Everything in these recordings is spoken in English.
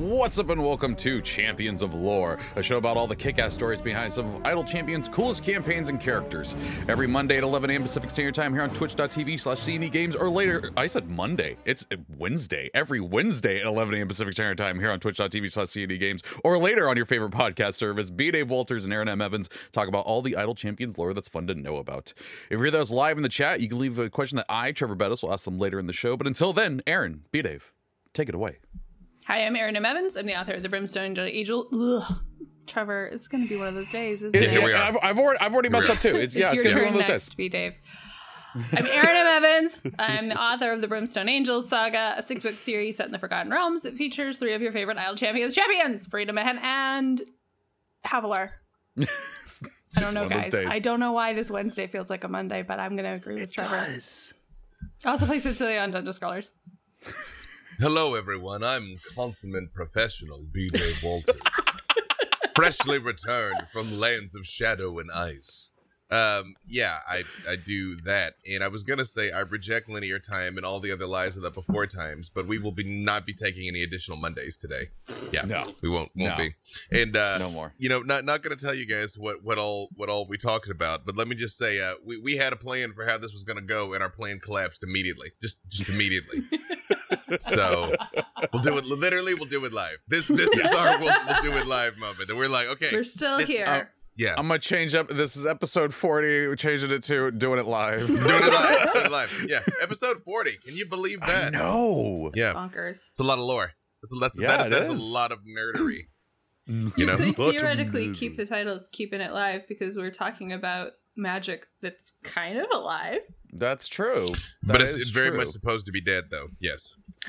What's up and welcome to Champions of Lore, a show about all the kick-ass stories behind some of Idle Champions' coolest campaigns and characters. Every Monday at 11 a.m. Pacific Standard Time here on twitch.tv slash CNE Games, or later, I said Monday, it's Wednesday. Every Wednesday at 11 a.m. Pacific Standard Time here on twitch.tv slash CNE Games, or later on your favorite podcast service. B. Dave Walters and Erin M. Evans talk about all the Idle Champions lore that's fun to know about. If you're those live in the chat, you can leave a question that I, Trevor Bettis, will ask them later in the show. But until then, Aaron, B. Dave, take it away. Hi, I'm Erin M. Evans. I'm the author of the Brimstone Angel. Ugh. Trevor, it's going to be one of those days, isn't Yeah, it? here we are. I've, I've already, I've already messed we up too. It's, yeah, it's gonna be one of those next, days. B. Dave. I'm Erin M. Evans. I'm the author of the Brimstone Angels saga, a six book series set in the Forgotten Realms that features three of your favorite Idle Champions champions, Farideh, Mehen and Havilar. I don't know, one of those guys. I don't know why this Wednesday feels like a Monday, but I'm going to agree with Trevor. I also play Cecilia on Dungeon Scholars. Hello, everyone. I'm consummate professional B.J. Walters, freshly returned from lands of shadow and ice. Um, yeah, I I do that, and I was gonna say I reject linear time and all the other lies of the before times, but we will be not be taking any additional Mondays today. Yeah, No. we won't won't No. be, and uh, No more. you know, not not gonna tell you guys what what all what all we talking about, but let me just say, uh, we we had a plan for how this was gonna go, and our plan collapsed immediately, just just immediately. so we'll do it literally. We'll do it live. This this is our we'll, we'll do it live moment, and we're like, okay, We're still this- here. Um, yeah, I'm gonna change up. This is episode 40. We're changing it to doing it live. doing it live, doing it live. Yeah, episode forty. Can you believe that? no. Yeah, Bonkers. it's a lot of lore. That's that's Yeah, that, that's is. a lot of nerdery. You know, They What theoretically a keep the title keeping it live because we're talking about magic that's kind of alive. That's true. but That it's, is it's very much supposed to be dead, though. Yes.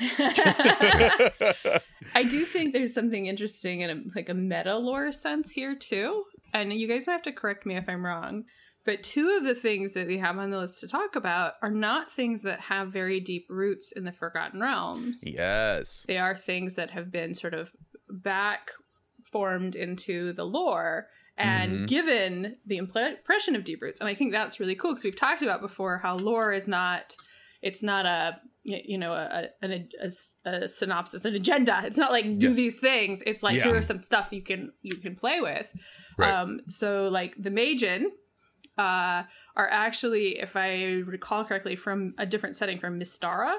I do think there's something interesting in a, like a meta lore sense here too. And you guys have to correct me if I'm wrong. But two of the things that we have on the list to talk about are not things that have very deep roots in the Forgotten Realms. yes. They are things that have been sort of back formed into the lore and Mhm. given the impression of deep roots. And I think that's really cool because we've talked about before how lore is not, it's not a, you know, a, a, a, a synopsis, an agenda. It's not like do Yeah. these things. It's like Yeah. here are some stuff you can you can play with. Right. Um, so like the Magen uh, are actually, if I recall correctly, from a different setting from Mystara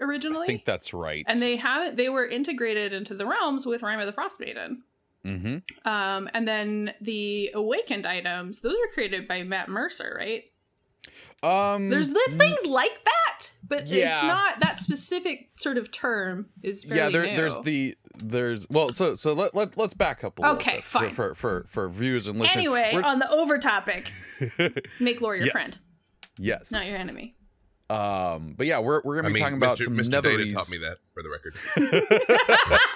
originally I think that's right. and they haven't they were integrated into the realms with Rime of the Frost Maiden. Mm-hmm. Um, and then the awakened items, those are created by Matt Mercer, right? Um. There's the things like that, but Yeah. it's not that specific sort of term is fairly yeah. There, there's the there's well. So so let let let's back up a little Okay, bit for- fine. for for for viewers and listeners. anyway We're- on the over topic. Make lore your Yes. friend, yes. not your enemy. Um. But yeah, we're we're gonna I be mean, talking about Mr. some Mr. Data taught me that for the record.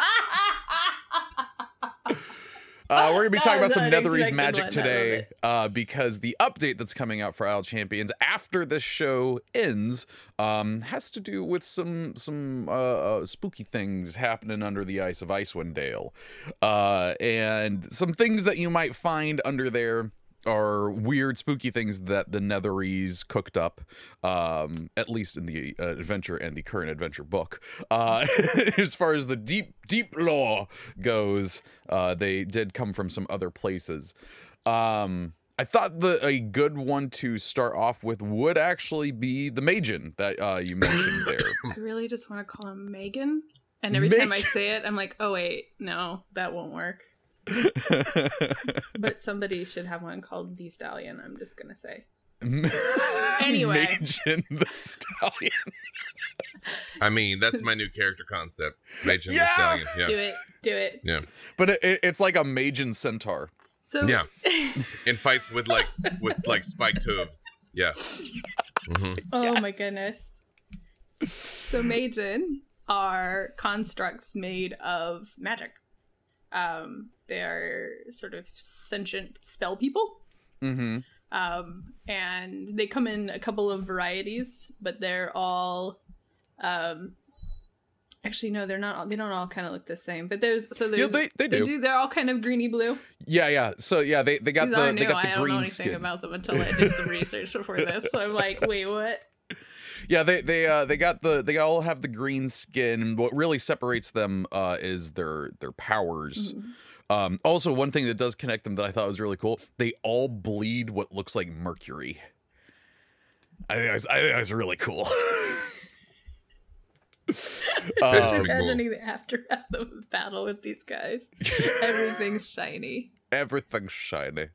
Uh, we're gonna be talking about some was an Netherese unexpected magic one. Today, uh, because the update that's coming out for Idle Champions after this show ends um, has to do with some some uh, uh, spooky things happening under the ice of Icewind Dale, uh, and some things that you might find under there are weird, spooky things that the Netherese cooked up, um, at least in the uh, adventure and the current adventure book. Uh, as far as the deep, deep lore goes, uh, they did come from some other places. Um, I thought the a good one to start off with would actually be the Magen that uh, you mentioned there. I really just want to call him Megan. And every time I say it, I'm like, oh wait, no, that won't work. But somebody should have one called the Stallion. I'm just gonna say. Anyway. Magen the Stallion. I mean, that's my new character concept. Major Yeah! Stallion. Yeah. Do it, do it. Yeah. But it, it- it's like a Magen centaur. So Yeah. In fights with like with like spiked hooves. Yeah. hmm Oh my goodness. So Magen are constructs made of magic. Um, they are sort of sentient spell people. Mm-hmm. Um, and they come in a couple of varieties, but they're all um actually no, they're not they don't all kind of look the same. But there's so there's they- they do. They're all kind of greeny blue. Yeah, yeah. So yeah, they, they got These the they got the I don't know green anything skin. about them until I did some research before this. So I'm like, wait, what? Yeah, they they uh they got the they all have the green skin. What really separates them uh is their their powers. Um also one thing that does connect them that I thought was really cool, they all bleed what looks like mercury. I think that's, I think that's really cool. That's I'm pretty cool. imagining the aftermath of a battle with these guys. Everything's shiny. Everything's shiny.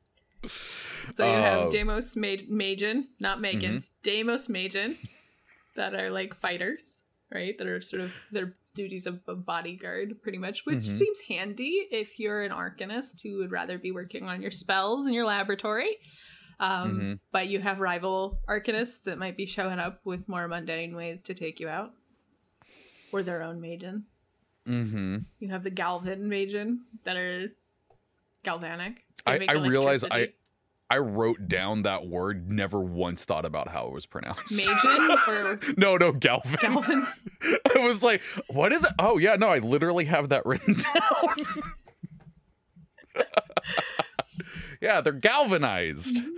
So you have um, Demos Ma- Magen, not Megans, mm-hmm. Demos Magen, that are like fighters, right? That are sort of their duties of a bodyguard, pretty much, which Mhm. seems handy if you're an arcanist who would rather be working on your spells in your laboratory. Um, Mhm. But you have rival arcanists that might be showing up with more mundane ways to take you out, or their own Magen. Mm-hmm. You have the Galvan Magen that are galvanic. I- I realize I-. I wrote down that word, never once thought about how it was pronounced. Magen or no, no, Galvin. Galvin. I was like, what is it? Oh, yeah, no, I literally have that written down. yeah, they're galvanized. Mm-hmm.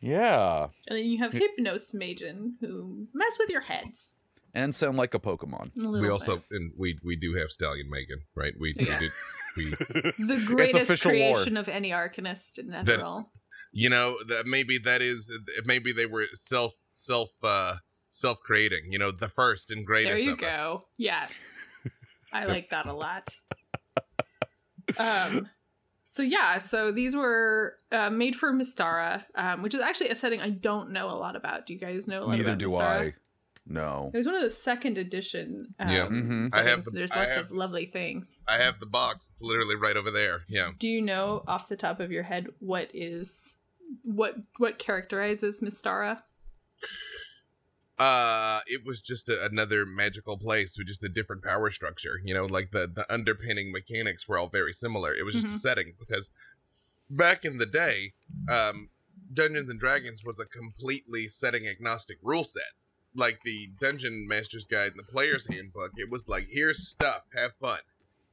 Yeah. And then you have Hypnos Magen who mess with your heads. And sound like a Pokemon. A We also bit. and we we do have Stallion Megan, right? We, Yeah. we did we the greatest official lore. creation of any arcanist in Netheril. You know that maybe that is maybe they were self self uh self creating. You know, the first and greatest. There you of us. go. Yes. I like that a lot. Um so yeah, so these were uh, made for Mystara, um, which is actually a setting I don't know a lot about. Do you guys know a lot Neither about do Mystara? I. No. It was one of the second edition. Um, Yeah. Mhm. I have settings. the- There's I lots have- of lovely things. I have the box. It's literally right over there. Yeah. Do you know off the top of your head what is what what characterizes Mystara? Uh, it was just a, another magical place with just a different power structure. You know, like the the underpinning mechanics were all very similar. It was just Mhm. a setting because back in the day, um, Dungeons and Dragons was a completely setting agnostic rule set. Like the Dungeon Master's Guide and the Player's Handbook, it was like here's stuff, have fun.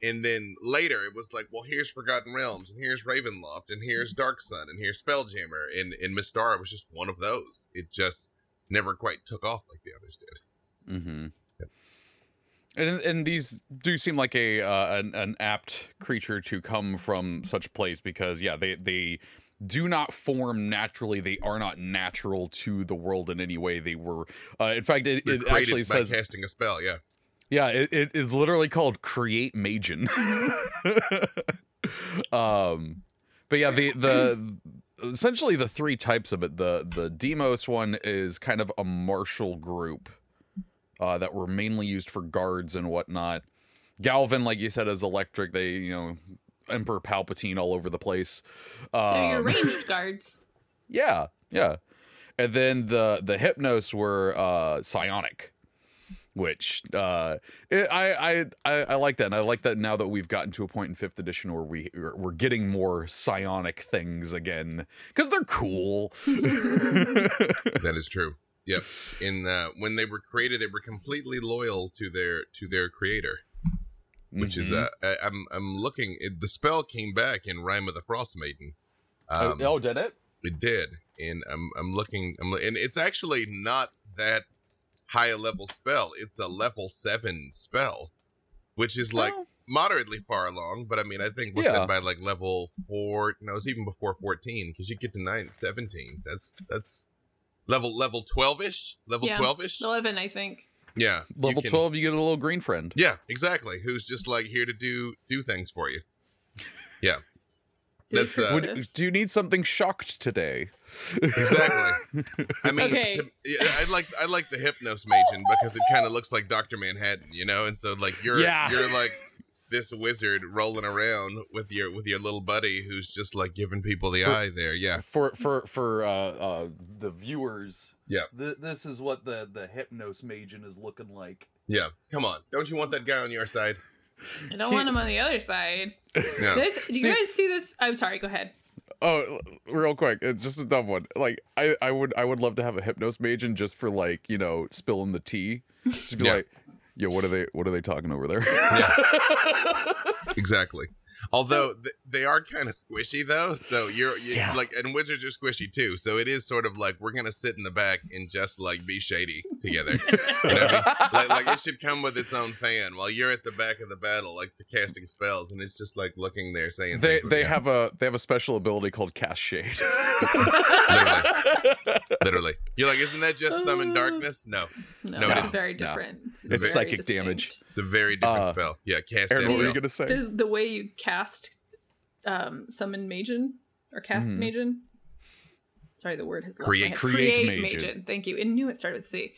And then later it was like, well, here's Forgotten Realms, and here's Ravenloft, and here's Dark Sun, and here's Spelljammer, and and Mystara was just one of those. It just never quite took off like the others did. Mm-hmm. And and these do seem like a uh, an, an apt creature to come from such place because yeah they they do not form naturally they are not natural to the world in any way they were uh, in fact it, it actually by says casting a spell. Yeah, yeah it, it is literally called create Magen um but yeah the the essentially the three types of it the the demos one is kind of a martial group uh, that were mainly used for guards and whatnot. Galvin, like you said, is electric. They, you know, Emperor Palpatine all over the place. They're your Um, ranged guards. yeah, yeah. And then the the Hypnos were uh, psionic, which uh, it, I, I I like that. And I like that now that we've gotten to a point in fifth edition where we we're getting more psionic things again because they're cool. that is true. Yep. In uh, when they were created, they were completely loyal to their to their creator, which is Mhm. uh, I, I'm I'm looking. It, the spell came back in Rime of the Frost Maiden. Um, oh, oh, did it? It did, and I'm I'm looking. I'm and it's actually not that high a level spell. It's a level seven spell, which is like Oh. moderately far along. But I mean, I think what's Yeah. that by like level four? No, it's even before fourteen because you get to nine, 17. That's that's level level twelve ish, level Yeah. twelve ish. Eleven, I think. Yeah, you Level can- twelve, you get a little green friend. Yeah, exactly. Who's just like here to do do things for you. Yeah, Do That's, uh, Would, do you need something shocked today? exactly. I mean, Okay. to, yeah, I like I like the Hypnos Magen because it kind of looks like Doctor Manhattan, you know. And so like you're Yeah. you're like this wizard rolling around with your with your little buddy who's just like giving people the For- eye there. Yeah, For for for uh, uh, the viewers, Yeah. th- this is what the the Hypnos Magen is looking like. yeah. Come on, don't you want that guy on your side? I don't want him on the other side. Yeah. This, do you guys see this? I'm sorry. Go ahead. Oh, real quick, it's just a dumb one. Like I, I would, I would love to have a Hypnos Magen just for like you know spilling the tea. Just be Yeah. like, yo, what are they, what are they talking over there? Yeah. exactly. Although th- they are kind of squishy though, so you're you, Yeah. like, and wizards are squishy too. So it is sort of like we're gonna sit in the back and just like be shady together. You know I mean? like, like it should come with its own fan while you're at the back of the battle, like the casting spells, and it's just like looking there saying They things they you. have a they have a special ability called cast shade. literally, literally. You're like, isn't that just summon darkness? No, No, No, it's no, very no. different. It's very psychic damage. it's a very different Uh, spell. Yeah, cast Erin, what were you gonna say? The, the way you cast um, summon Magen or cast Mhm. Magen. Sorry, the word has Create- create create Magen. Thank you. And knew it started with C.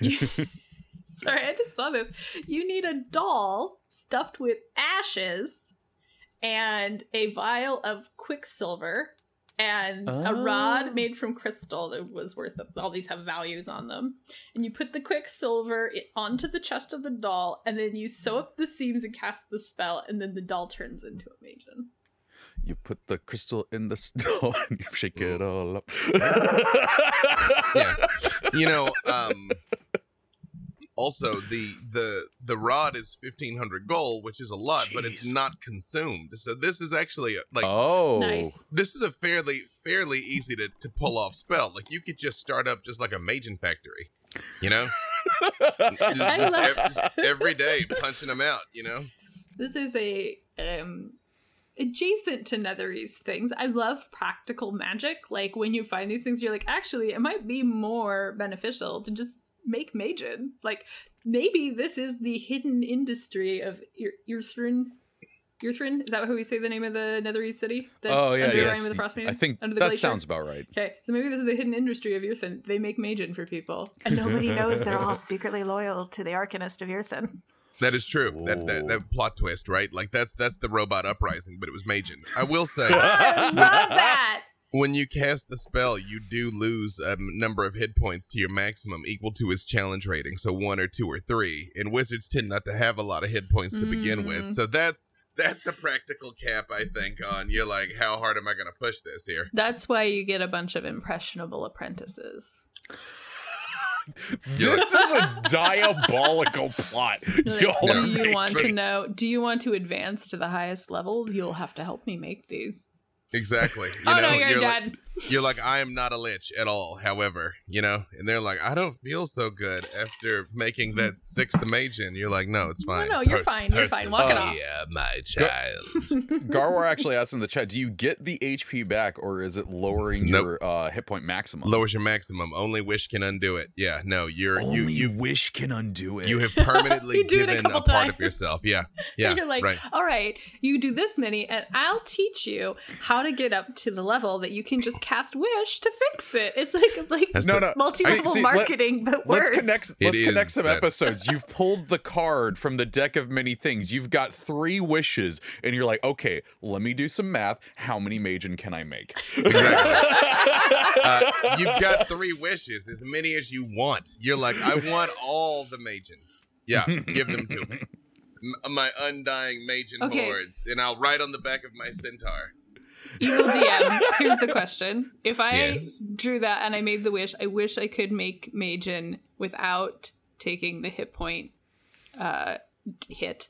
You- Sorry, I just saw this. You need a doll stuffed with ashes and a vial of quicksilver and a Oh. rod made from crystal that was worth all these have values on them. And you put the quicksilver onto the chest of the doll, and then you sew up the seams and cast the spell, and then the doll turns into a magen. You put the crystal in the stone and you shake it all up. yeah. You know, um also the the the rod is 1500 gold, which is a lot, but it's not consumed. So this is actually a- like Oh. Nice. this is a fairly fairly easy to, to pull off spell. Like you could just start up just like a Magen factory, you know? Just- just love- ev- just every day punching them out, you know? This is a um adjacent to Netherese things. I love practical magic. Like when you find these things, you're like, actually, it might be more beneficial to just make Magen. Like maybe this is the hidden industry of Ursrin. Ursrin? Is that how we say the name of the Netherese city? That's oh yeah, under the yes. Rime of the Frost I think under the that glacier? sounds about right. Okay, so maybe this is the hidden industry of Ursin. They make Magen for people, and Nobody knows they're all secretly loyal to the Arcanist of Earthen. That is true. That, that that plot twist, right? Like that's that's the robot uprising, but it was Magen. I will say I love that. When you cast the spell, you do lose a number of hit points to your maximum equal to his challenge rating, so one or two or three. And wizards tend not to have a lot of hit points to begin with, Mm. so that's that's a practical cap, I think. On you're like, how hard am I going to push this here? That's why you get a bunch of impressionable apprentices. This is a diabolical plot. Like, do you making- want to know? Do you want to advance to the highest levels? You'll have to help me make these. Exactly. You oh know, no, you're, like, dead. You're like, I am not a lich at all. However, you know, and they're like, I don't feel so good after making that sixth mage. And you're like, no, it's fine. no, you're Per- fine. You're fine. person- Walk it Oh, off. Yeah, my child. Garwar actually asked in the chat, do you get the HP back or is it lowering Nope. your uh, hit point maximum? Lowers your maximum. Only wish can undo it. Yeah, no, you're Only you you wish can undo it. you have permanently You do it a given a, couple part of yourself. Yeah, yeah, you're like, right. all right, you do this many, and I'll teach you how to get up to the level that you can just cast wish to fix it. It's like like That's no, the- no. Multi-level See, see, let- marketing, but worse. Let's connect. Let's is connect some that- episodes. You've pulled the card from the deck of many things. You've got three wishes, and you're like, okay, let me do some math. How many Magen can I make? Exactly. uh, you've got three wishes, as many as you want. You're like, I want all the Magen. Yeah, give them to me. M- my undying Magen Okay. hordes, and I'll write on the back of my centaur. Evil DM. Here's the question: If I Yes. drew that and I made the wish, I wish I could make Magen without taking the hit point uh, hit.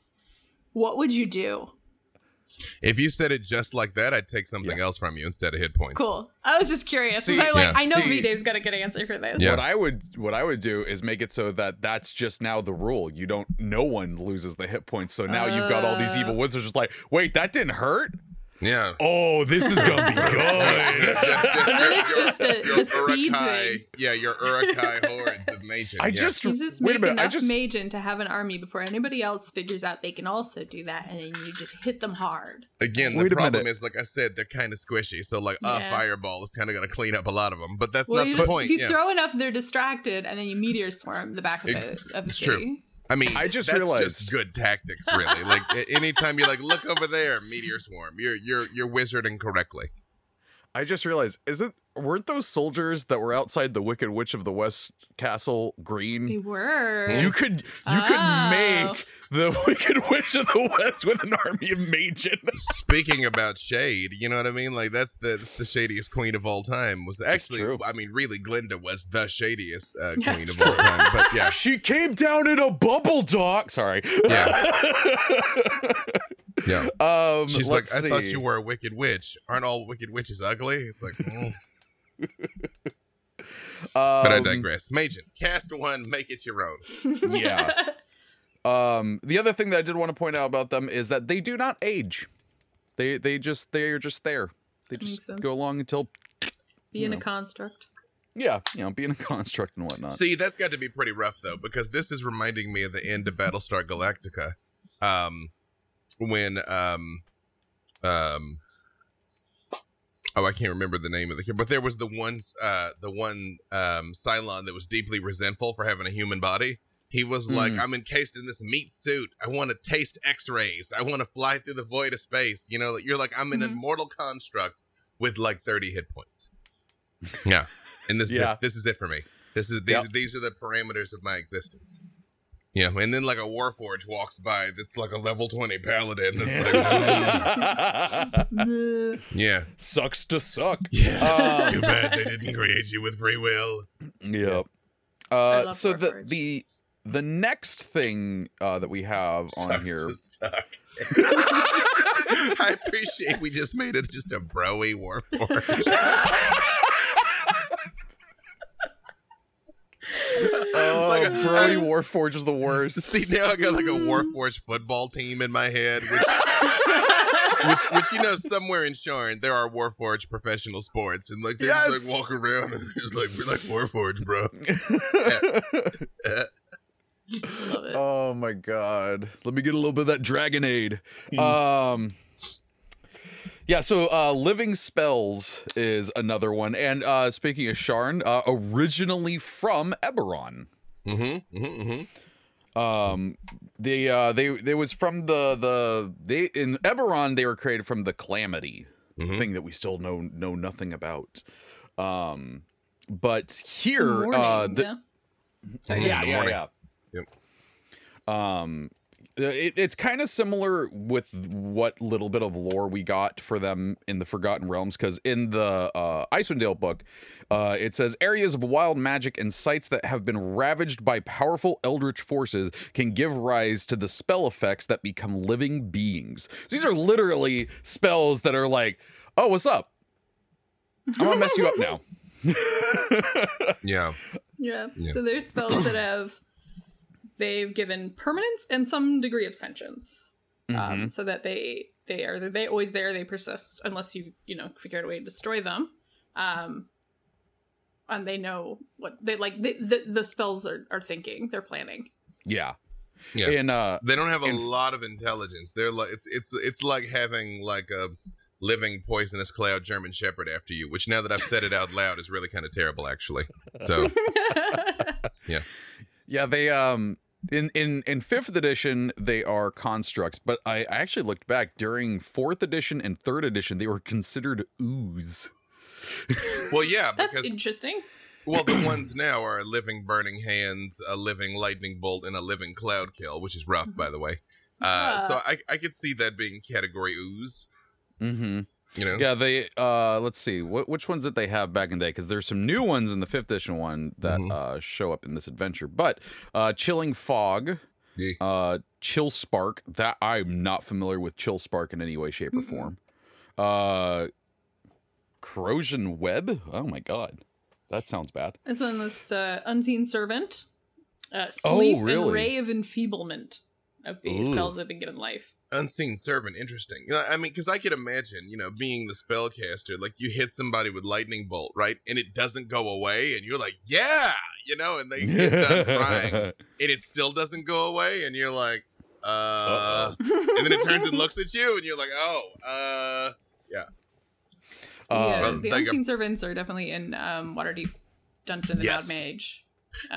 What would you do? If you said it just like that, I'd take something Yeah. else from you instead of hit points. Cool. I was just curious. See- I like. Yeah. I know See- B. Dave's got a good answer for this. Yeah. What I would what I would do is make it so that that's just now the rule. You don't. No one loses the hit points. So now you've got all these evil Uh. wizards just like, wait, that didn't hurt. Yeah. Oh, this is gonna be good. So then it's just a- your a speed Uruk-hai- thing. Yeah, your Uruk-hai hordes of Magen. I yeah. just You just wait make a minute. I enough just Magen to have an army before anybody else figures out they can also do that, and then you just hit them hard. Again, the a problem is, like I said, they're kind of squishy. So, like, a Yeah. fireball is kind of going to clean up a lot of them. But that's Well, not the just, point. if you yeah. throw enough, they're distracted, and then you meteor swarm the back of the, Ex- of the it's city. true. I mean, I just that's realized- just good tactics, really. like, anytime you're like, look over there, meteor swarm. You're you're you're wizarding correctly. I just realized, is it weren't those soldiers that were outside the Wicked Witch of the West Castle green? They were. You could you Oh. could make the Wicked Witch of the West with an army of mages. Speaking about shade, you know what I mean? Like that's the that's the shadiest queen of all time. Was actually, true. I mean, really, Glinda was the shadiest uh, queen it's of all time. But yeah, She came down in a bubble dock. Sorry. yeah. Yeah. Um, She's like, let's I thought you were a wicked witch. Aren't all wicked witches ugly? It's like, mm. but I Um, digress. Magen, cast one, make it your own. Yeah. Um, the other thing that I did want to point out about them is that they do not age. They they just they're just there. They just go along until Being No. a construct. yeah, you know, being a construct and whatnot. See, that's got to be pretty rough though, because this is reminding me of the end of Battlestar Galactica, um, when um, um, oh, I can't remember the name of the kid, but there was the one, uh, the one um, Cylon that was deeply resentful for having a human body. He was like, Mm. "I'm encased in this meat suit. I want to taste X-rays. I want to fly through the void of space." You know, you're like, "I'm an Mhm. immortal construct with like 30 hit points." Yeah, and this is Yeah. it. this is it for me. This is these Yep. these are the parameters of my existence. Yeah, and then like a Warforge walks by that's like a level 20 paladin. It's like, yeah. Sucks to suck. Yeah. Um, Too bad they didn't create you with free will. Yep. I Uh, love so the the the next thing uh, that we have on here. I appreciate we just made it just a broy Warforge. Oh, Like a- Brody Warforge is the worst. See now I got like a Warforged football team in my head, which, which, which you know, somewhere in Sharn there are Warforged professional sports, and like they just like walk around and just like we're like Warforged, bro. Love it. oh my god. Let me get a little bit of that Dragonade. Hmm. Um yeah, so uh Living Spells is another one. And uh speaking of Sharn, uh originally from Eberron. Mm-hmm. Mm-hmm. mm-hmm. Um they uh they they was from the the they in Eberron they were created from the Calamity Mhm. thing that we still know know nothing about. Um but here Mourning, uh the, yeah. Yeah, yeah, yeah. Yep. Um, it, it's kind of similar with what little bit of lore we got for them in the Forgotten Realms, because in the uh, Icewind Dale book, uh, it says areas of wild magic and sites that have been ravaged by powerful eldritch forces can give rise to the spell effects that become living beings. So these are literally spells that are like, oh, what's up? I'm gonna mess you up now. Yeah. yeah. Yeah. So there's spells that have they've given permanence and some degree of sentience. Mm-hmm. Um, so that they they are they always there, they persist unless you, you know, figure out a way to destroy them. Um and they know what they like the the, the spells are, are thinking, they're planning. Yeah. Yeah. And uh, They don't have a lot of intelligence. They're like it's it's it's like having like a living poisonous cloud German Shepherd after you, which now that I've said it out loud is really kind of terrible, actually. So yeah, Yeah, they um in in in fifth edition they are constructs, but I, I actually looked back during fourth edition and third edition they were considered ooze. well, yeah, That's because interesting. well, the ones now are a living burning hands, a living lightning bolt, and a living cloud kill, which is rough, by the way. Uh, so Ah. I I could see that being category ooze. Mm-hmm. You know, Yeah, they uh let's see what which ones did they have back in the day because there's some new ones in the fifth edition one that Mhm. uh show up in this adventure. But uh chilling fog, Yeah. uh chill spark that I'm not familiar with chill spark in any way, shape, or Mm-mm. form. Uh corrosion web. Oh my god, that sounds bad. This one was uh, Unseen Servant, uh, Oh, Sleep, really? and Ray of Enfeeblement. Of the Ooh. spells that have been given life. unseen servant interesting you know, i mean because i could imagine you know being the spellcaster like you hit somebody with lightning bolt right and it doesn't go away and you're like yeah you know and they get done crying and it still doesn't go away and you're like uh and then it turns and looks at you and you're like oh uh yeah, Um, the Unseen Servants are definitely in um, Waterdeep Dungeon, the Yes. Mad Mage.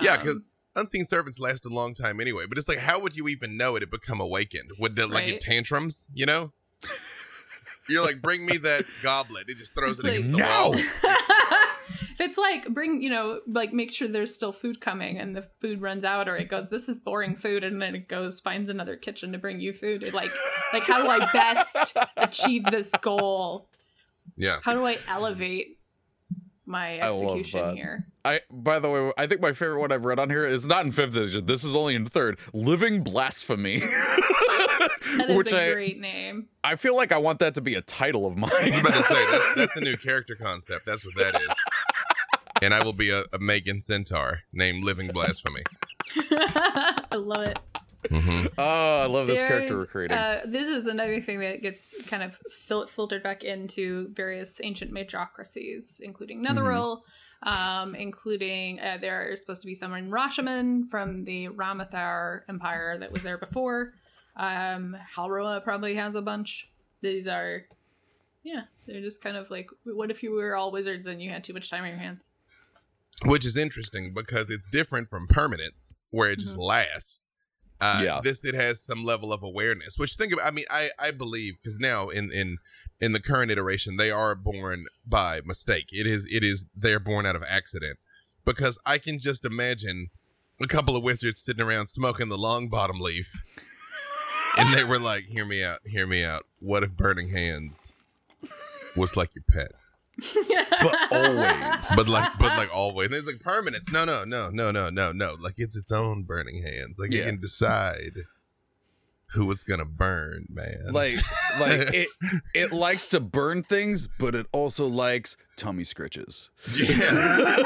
yeah Um, because unseen servants last a long time anyway but it's like how would you even know it had become awakened would it like it tantrums you know you're like bring me that goblet it just throws It's it like- against the No! wall if it's like bring, you know, like make sure there's still food coming, and the food runs out, or it goes, this is boring food, and then it goes finds another kitchen to bring you food. It like, like how do I best achieve this goal? yeah How do I elevate my I love execution that. here? I by the way, I think my favorite one I've read on here is not in fifth edition. This is only in third. Living blasphemy. That is Which a I- great name. I feel like I want that to be a title of I was mine. about to say that's, that's the new character concept. That's what that is. And I will be a, a Megan Centaur named Living Blasphemy. I love it. Hmm oh, I love this character There's, we're creating. Uh, this is another thing that gets kind of fil- filtered back into various ancient magocracies, including Netheril, um, including uh, there is supposed to be someone in Rashemen from the Raumathar Empire that was there before. Um, Halruaa probably has a bunch. These are, yeah, they're just kind of like, what if you were all wizards and you had too much time on your hands? Which is interesting because it's different from permanence, where it just lasts. Uh, Yeah. This it has some level of awareness. Which think of, I mean, I I believe because now in in in the current iteration they are born by mistake. It is it is they're born out of accident because I can just imagine a couple of wizards sitting around smoking the long bottom leaf, and they were like, "Hear me out, hear me out. What if burning hands was like your pet?" But always. but like but like always. And it's like permanence. No no no no no no no. Like it's its own burning hands. Like you Yeah. can decide who it's gonna burn man. Like like it it likes to burn things, but it also likes tummy scritches. yeah.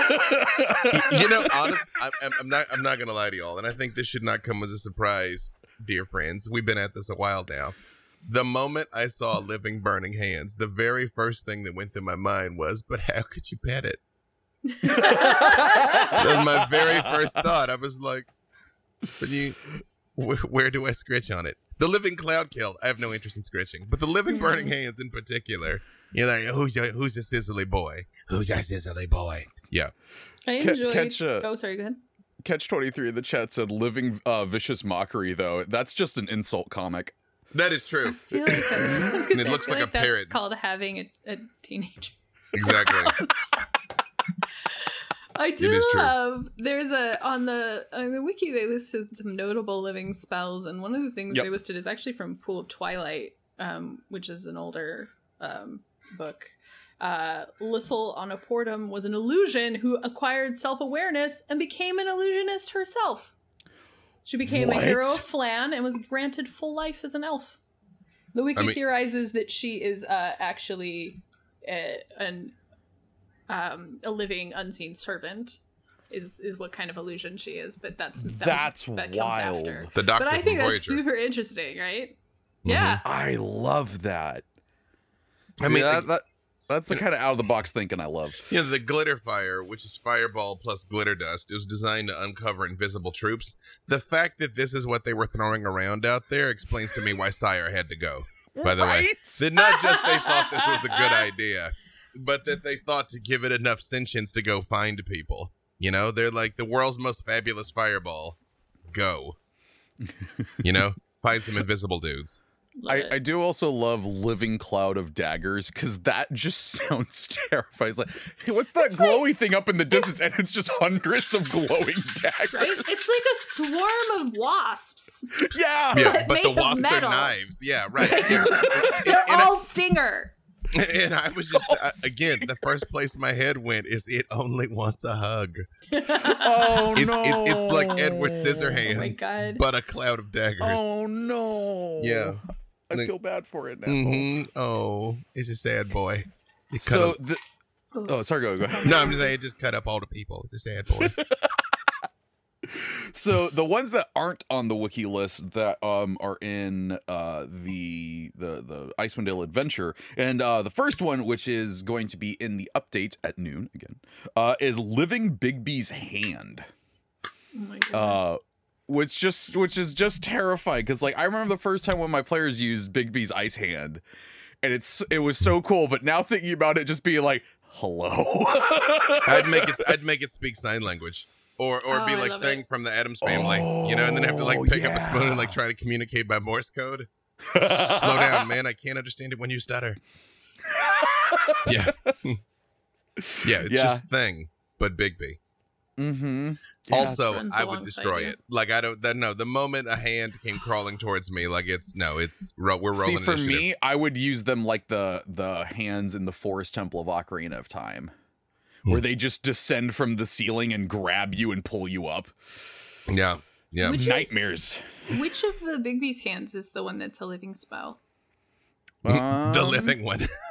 You know honest I'm, I'm- I'm not i'm not gonna lie to y'all and i think this should not come as a surprise dear friends. We've been at this a while now the moment i saw living burning hands the very first thing that went through my mind was but how could you pet it that was my very first thought. I was like, "But you, wh- where do I scritch on it?" The living cloud kill. I have no interest in scritching, but the living burning hands in particular. You're like, "Who's your, who's your sizzly boy? Who's your sizzly boy?" Yeah, I Ca- enjoy. catch a- oh, sorry. Go ahead. Catch twenty three in the chat said living uh, vicious mockery though. That's just an insult comic. That is I true. feel like that's, And it looks I feel like a that's parrot. called having a, a teenager. Exactly. I do love. There's a on the on the wiki they listed some notable living spells, and one of the things Yep. they listed is actually from Pool of Twilight, um, which is an older um, book. Uh, Lissel on Oportum was an illusion who acquired self awareness and became an illusionist herself. She became What? a hero of Phlan and was granted full life as an elf. The wiki I mean- theorizes that she is uh, actually a, an um, a living unseen servant. Is, is what kind of illusion she is, but that's that, That's that comes wild. after. The doctor But I think that's Voyager. super interesting, right? Mm-hmm. Yeah, I love that. I See, mean, that, that that's the kind of out of the box thinking I love. Yeah, the glitter fire, which is fireball plus glitter dust, it was designed to uncover invisible troops. The fact that this is what they were throwing around out there explains to me why Sire had to go. By the way, Right? that not just they thought this was a good idea, but that they thought to give it enough sentience to go find people. You know, they're like the world's most fabulous fireball. Go. You know, find some invisible dudes. Love I, it. I do also love living cloud of daggers because that just sounds terrifying. It's like, hey, what's that glowy thing up in the distance? And it's just hundreds of glowing daggers. right? It's like a swarm of wasps. Yeah. Yeah, but the wasps are knives. Yeah, right. And- They're and I- all stinger. and I was just uh, again the first place my head went is it only wants a hug. Oh It, no. it, it's like Edward Oh my Scissorhands, god. but a cloud of daggers. Oh no. Yeah. I feel bad for it now. hmm Oh, it's a sad boy. It cut So up- the oh sorry go go ahead. no, I'm just saying it just cut up all the people. It's a sad boy. So the ones that aren't on the wiki list that um are in uh the the the Icewind Dale adventure and uh the first one which is going to be in the update at noon again uh is Living Bigby's hand. Oh my goodness. Uh which just which is just terrifying cuz like I remember the first time when my players used Bigby's ice hand and it's it was so cool but now thinking about it just being like hello. I'd make it. I'd make it speak sign language. Or, or Oh, be like thing it. from the Addams family, you know, and then have to like Oh, pick up a spoon and like try to communicate by Morse code. Slow down, man. I can't understand it when you stutter. yeah. yeah, it's Yeah. just thing, but Bigby. Mhm. also, I would alongside destroy you. it. Like I don't that, no, the moment a hand came crawling towards me, like it's no, it's ro- we're rolling See, for initiative. me, I would use them like the the hands in the Forest Temple of Ocarina of Time, Hmm. where they just descend from the ceiling and grab you and pull you up. Yeah. Yeah. Which is- Nightmares. Which of the Bigby's hands is the one that's a living spell? The Um, living one.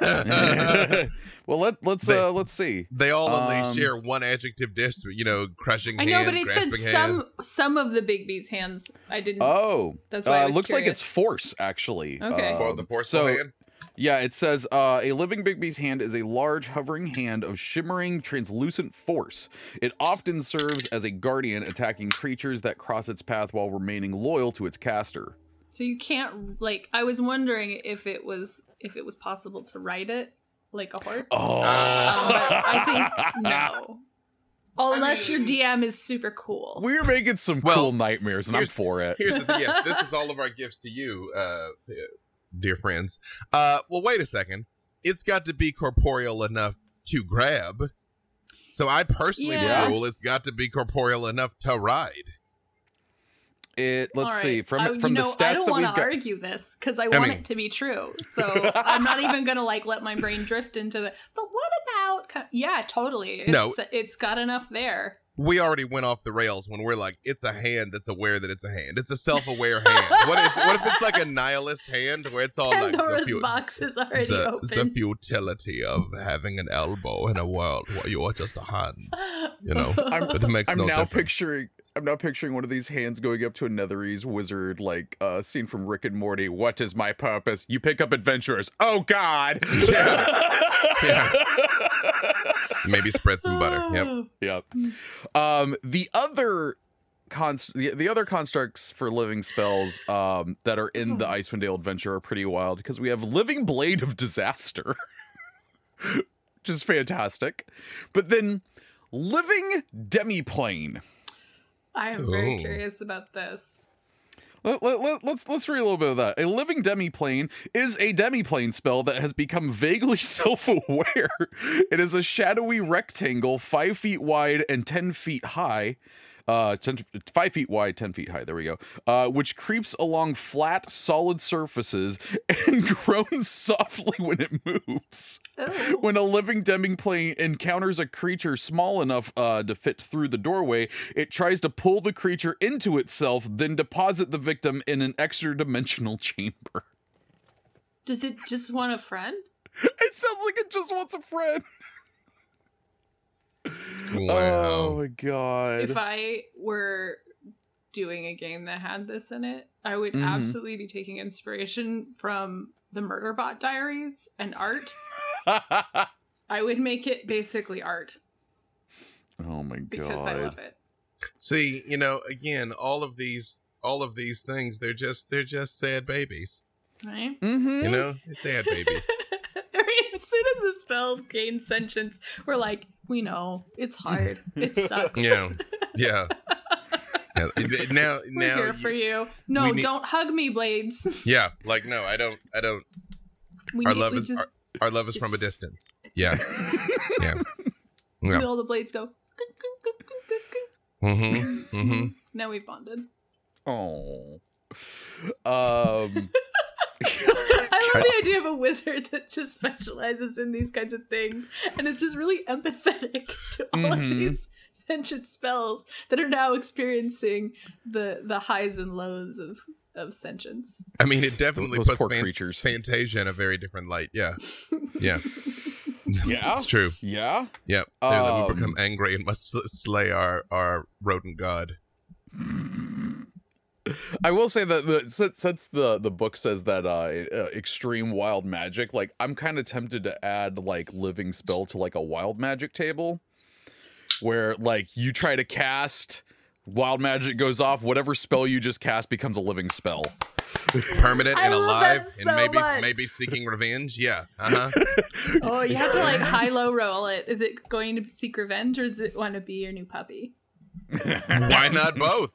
well, let let's They- uh let's see. they all only Um, share one adjective dish, you know, crushing I hand, know, but it said grasping hand. some some of the Bigby's hands. I didn't. Oh, That's why I uh, was looks like it's force actually. Okay. Uh, Or the forceful so hand. yeah, it says uh, a living Bigby's hand is a large hovering hand of shimmering translucent force. It often serves as a guardian, attacking creatures that cross its path while remaining loyal to its caster. So you can't like. I was wondering if it was if it was possible to ride it like a horse. Oh, Um, but I think no. Unless your DM is super cool. we're making some Well, cool nightmares, and I'm for it. Here's the thing. Yes, this is all of our gifts to you, uh, dear friends. Uh, well, wait a second. It's got to be corporeal enough to grab. So I personally Yeah. rule it's got to be corporeal enough to ride. It. Let's All see right. from I, the, you from know, the I don't want to argue this because I want mean- it to be true. So I'm not even gonna like let my brain drift into the. But what about? Yeah, totally. It's, No. it's got enough there. We already went off the rails when we're like, it's a hand that's aware that it's a hand. It's a self-aware hand. What if what if it's like a nihilist hand where it's all like the, fu- box is already the, open. the futility of having an elbow in a world where you are just a hand. You know, I'm- it makes I'm no now difference. picturing I'm now picturing one of these hands going up to a Netherese wizard, like uh scene from Rick and Morty. What is my purpose? You pick up adventurers. Oh God. Yeah. Maybe spread some butter. Yep. Yep. Um, the other const- the, the other constructs for living spells um, that are in the Icewind Dale adventure are pretty wild because we have Living Blade of Disaster, which is fantastic, but then Living Demiplane. I am very Ooh. curious about this. Let, let, let, let's let's read a little bit of that. A living demiplane is a demiplane spell that has become vaguely self-aware. It is a shadowy rectangle, five feet wide and ten feet high. Uh, 10, five feet wide, ten feet high. There we go. Uh, which creeps along flat, solid surfaces and groans softly when it moves. Oh. When a living demiplane encounters a creature small enough uh, to fit through the doorway, it tries to pull the creature into itself, then deposit the victim in an extra dimensional chamber. Does it just want a friend? It sounds like it just wants a friend. Oh my god. If I were doing a game that had this in it, I would Mhm. absolutely be taking inspiration from the Murderbot Diaries and art. I would make it basically art oh my god. because I love it. See, you know, again, all of these, all of these things, they're just, they're just sad babies. Right? Mm-hmm. You know, they're sad babies. I mean, as soon as the spell gained sentience, we're like, we know it's hard. It sucks. yeah, yeah. yeah. Now, We're now, here for you. No, need- don't hug me, Blades. yeah. Like, no, I don't, I don't. We Our need- love we is, just our, our love is from a distance. Yeah, yeah. Yeah. feel the blades go. Mm-hmm. Mm-hmm. Now we've bonded. Oh. Um. I love the idea of a wizard that just specializes in these kinds of things and is just really empathetic to all of Mhm. these sentient spells that are now experiencing the the highs and lows of of sentience. I mean, it definitely Those puts poor fan- creatures. Fantasia in a very different light. Yeah, yeah. Yeah. it's true. Yeah. Yep. They're like, we Um, become angry and must slay our our rodent god. I will say that the, since, since the the book says that uh, uh extreme wild magic, like I'm kind of tempted to add like living spell to like a wild magic table, where like you try to cast wild magic goes off, whatever spell you just cast becomes a living spell. Permanent and alive, that and maybe much. maybe seeking revenge. Yeah. Uh huh. Oh, you have to like high low roll it. Is it going to seek revenge or does it want to be your new puppy? Why not both?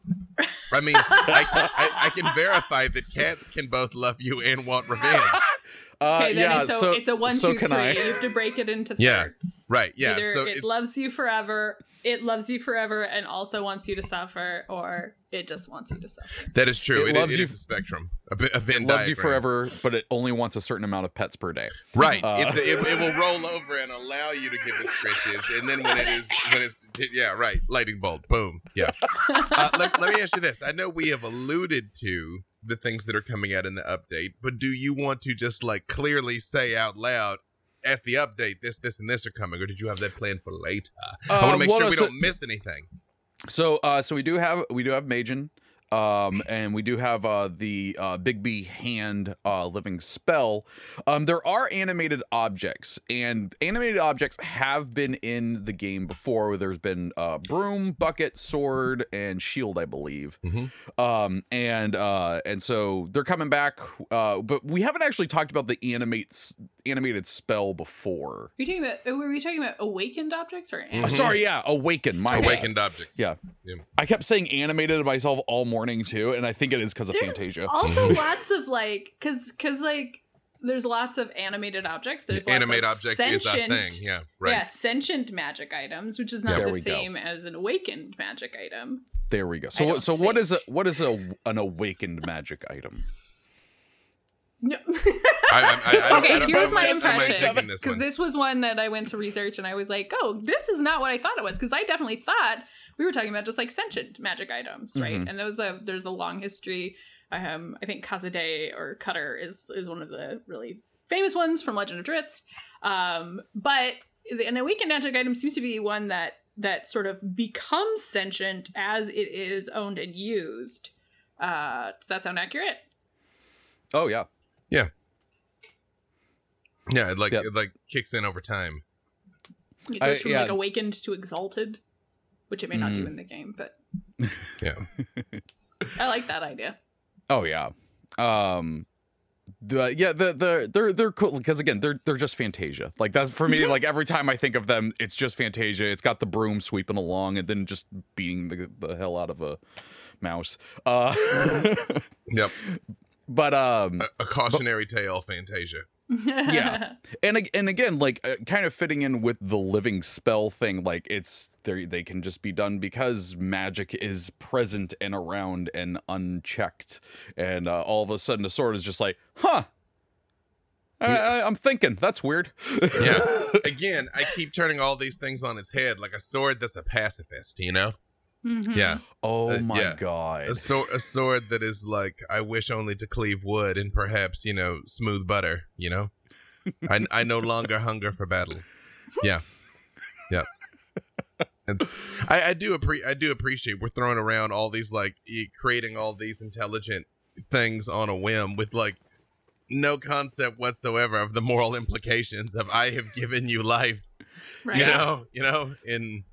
I mean, I, I, I can verify that cats can both love you and want revenge. Uh, Okay, then yeah, it's a it's a one so two three. I. You have to break it into Yeah. thirds. Right? Yeah. Either so it loves you forever it loves you forever and also wants you to suffer, or it just wants you to suffer. That is true. It It, it, loves it you- is a spectrum. A, a Venn It loves you forever, but it only wants a certain amount of pets per day. Right. Uh, it's a, it, it will roll over and allow you to give it scritches, and then when it is when it's yeah right lightning bolt boom yeah. Uh, let, let me ask you this: I know we have alluded to the things that are coming out in the update, but do you want to just like clearly say out loud? At the update, this, this, and this are coming, or did you have that planned for later? I want Uh, to make well, sure we so- don't miss anything. So, uh, so we do have we do have Magen, um, and we do have uh, the uh, Bigby hand uh, living spell. Um, there are animated objects, and animated objects have been in the game before. There's been uh, broom, bucket, sword, and shield, I believe. Mhm. Um, and uh, and so they're coming back, uh, but we haven't actually talked about the animate animated spell before. Are you talking about? Were we talking about awakened objects or? Mhm. Uh, sorry, yeah, awakened. My bad. Awakened objects. Yeah. Yeah. I kept saying animated myself all morning too, and I think it is because of There's Fantasia. also lots of like, cause, cause like, there's lots of animated objects. There's lots Animate of object sentient, is a thing. Yeah. Right. Yeah, sentient magic items, which is not There the we go. same as an awakened magic item. There we go. I So, don't so what is a what is a an awakened magic item? No. I, I, I, okay, here's my impression. taking this Because this was one that I went to research and I was like, oh, this is not what I thought it was. Because I definitely thought we were talking about just like sentient magic items, right? Mhm. And there was a there's a long history. Um, I think Khazid'hea or Cutter is is one of the really famous ones from Legend of Drizzt. Um, but the- an awakened magic item seems to be one that that sort of becomes sentient as it is owned and used. Uh, does that sound accurate? Oh yeah, Yeah, it like Yep. it like kicks in over time. It I- goes from yeah. like awakened to exalted, which it may not do Mm. in the game, but Yeah. I like that idea. oh yeah. Um, the yeah the the they're they're cool because again they're they're just Fantasia. Like that's for me. like every time I think of them, it's just Fantasia. It's got the broom sweeping along and then just beating the the hell out of a mouse. Uh, Yep. But um, A, a cautionary tale, Fantasia. Yeah. and and again like uh, kind of fitting in with the living spell thing like it's they they can just be done because magic is present and around and unchecked and uh, all of a sudden the sword is just like huh I, I, i'm thinking that's weird Yeah. Again, I keep turning all these things on its head, like a sword that's a pacifist. You know? Mhm. Yeah. oh Uh, my yeah. god A sword, a sword that is like, I wish only to cleave wood and perhaps, you know, smooth butter. You know? I, I no longer hunger for battle. Yeah. Yeah. It's, I, I do appre- I do appreciate we're throwing around all these like creating all these intelligent things on a whim with like no concept whatsoever of the moral implications of I have given you life. Right. You know, you know, and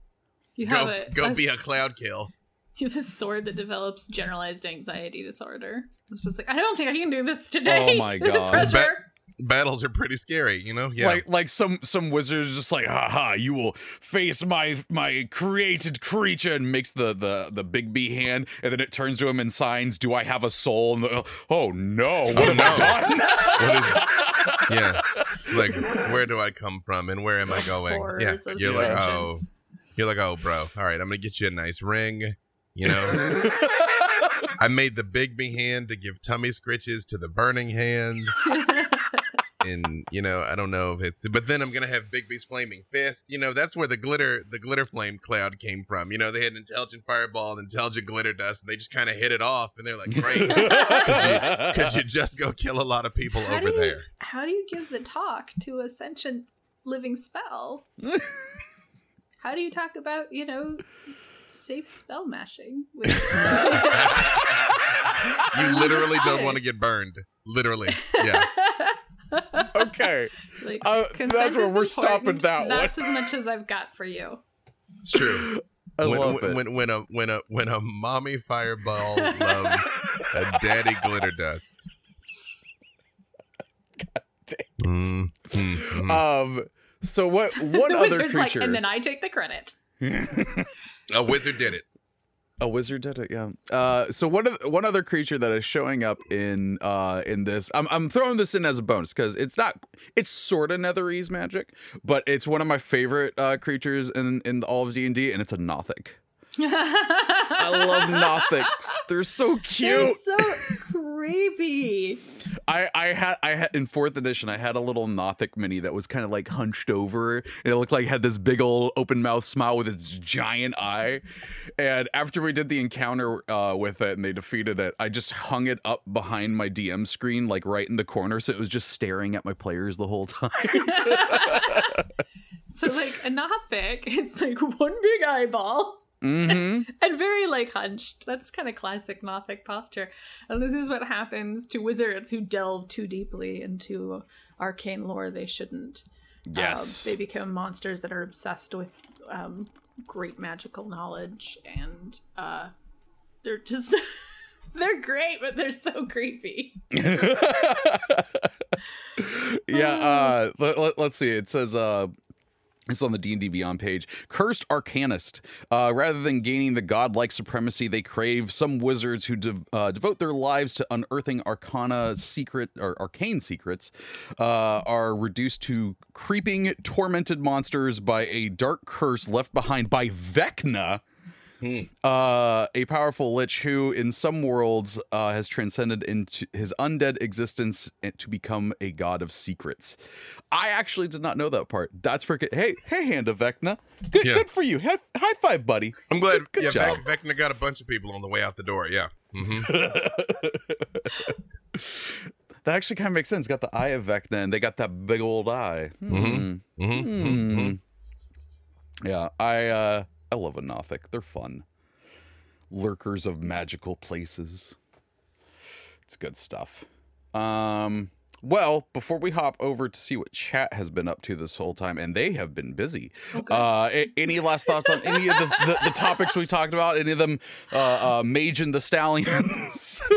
You have go a, go be a s- cloud kill. You have a sword that develops generalized anxiety disorder. It's just like I don't think I can do this today. Oh my God. Pressure. Battles are pretty scary, you know. Yeah, Like like some some wizard is just like haha you will face my my created creature and makes the the the big B hand and then it turns to him and signs do I have a soul and the, oh, oh no oh, what Oh, have I done What is- yeah. Like, where do I come from and where am I going? Yeah, Horrors of you're like, vengeance. oh, you're like, oh, bro. All right, I'm gonna get you a nice ring. You know, I made the big B hand to give tummy scritches to the burning hand. and you know i don't know if it's but then i'm gonna have big b's flaming fist you know that's where the glitter the glitter flame cloud came from you know they had an intelligent fireball and intelligent glitter dust and they just kind of hit it off and they're like great could, you, could you just go kill a lot of people How over you, there How do you give the talk to a sentient living spell? How do you talk about you know safe spell mashing? With you literally don't want to get burned literally yeah okay like, Uh, that's where is we're stopping important. that one. That's as much as I've got for you. it's true I when, love when, it when when a when a when a mommy fireball loves a daddy glitter dust Mm, mm, mm. um so what What the other wizard's like, creature and then I take the credit. a wizard did it A wizard did it, yeah. Uh, so one of one other creature that is showing up in uh in this, I'm I'm throwing this in as a bonus because it's not it's sort of Netherese magic, but it's one of my favorite uh, creatures in in all of D and D, and it's a Nothic. I love Nothics. They're so cute. They're so creepy. I I had I had in fourth edition I had a little Nothic mini that was kind of like hunched over and it looked like it had this big old open mouth smile with its giant eye. And after we did the encounter uh, with it and they defeated it, I just hung it up behind my DM screen, like right in the corner, so it was just staring at my players the whole time. So like a Nothic, it's like one big eyeball. Hmm and very like hunched. That's kind of classic Nothic posture. And this is what happens to wizards who delve too deeply into arcane lore they shouldn't. Yes. Um, they become monsters that are obsessed with um, great magical knowledge, and uh, they're just. they're great, but they're so creepy. yeah uh let, let, us see it says uh it's on the D&D Beyond page. Cursed Arcanist. Uh, rather than gaining the godlike supremacy they crave, some wizards who dev- uh, devote their lives to unearthing arcana secret or arcane secrets uh, are reduced to creeping, tormented monsters by a dark curse left behind by Vecna. Uh, a powerful lich who, in some worlds, uh, has transcended into his undead existence to become a god of secrets. I actually did not know that part. That's freaking. Hey, hey, Hand of Vecna. Good, Yeah. good for you. High, high five, buddy. I'm glad. Good yeah, job. Vecna got a bunch of people on the way out the door. Yeah. hmm That actually kind of makes sense. Got the eye of Vecna, and they got that big old eye. Hmm. hmm Hmm. Yeah, I uh, I love a Nothic. They're fun. Lurkers of magical places. It's good stuff. Um, well, before we hop over to see what chat has been up to this whole time, and they have been busy. Uh, a- any last thoughts on any of the, the, the topics we talked about? Any of them, uh, uh, Mage and the Stallions?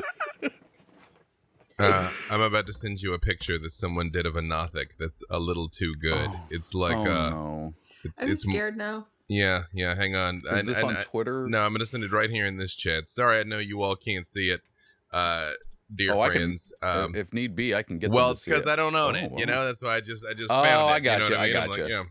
Uh, I'm about to send you a picture that someone did of a Nothic that's a little too good. it's like oh uh, no, it's I'm it's m- scared now. Yeah yeah. Hang on. is this on I- Twitter? No, I'm gonna send it right here in this chat. Sorry, I know you all can't see it, uh, dear Oh, I can- friends. um, if need be, I can get. well, it's because it. I don't own Oh, it. wow. You know, that's why I just I just Oh, found it. I you got know you, what I mean? I'm got like, you. yeah.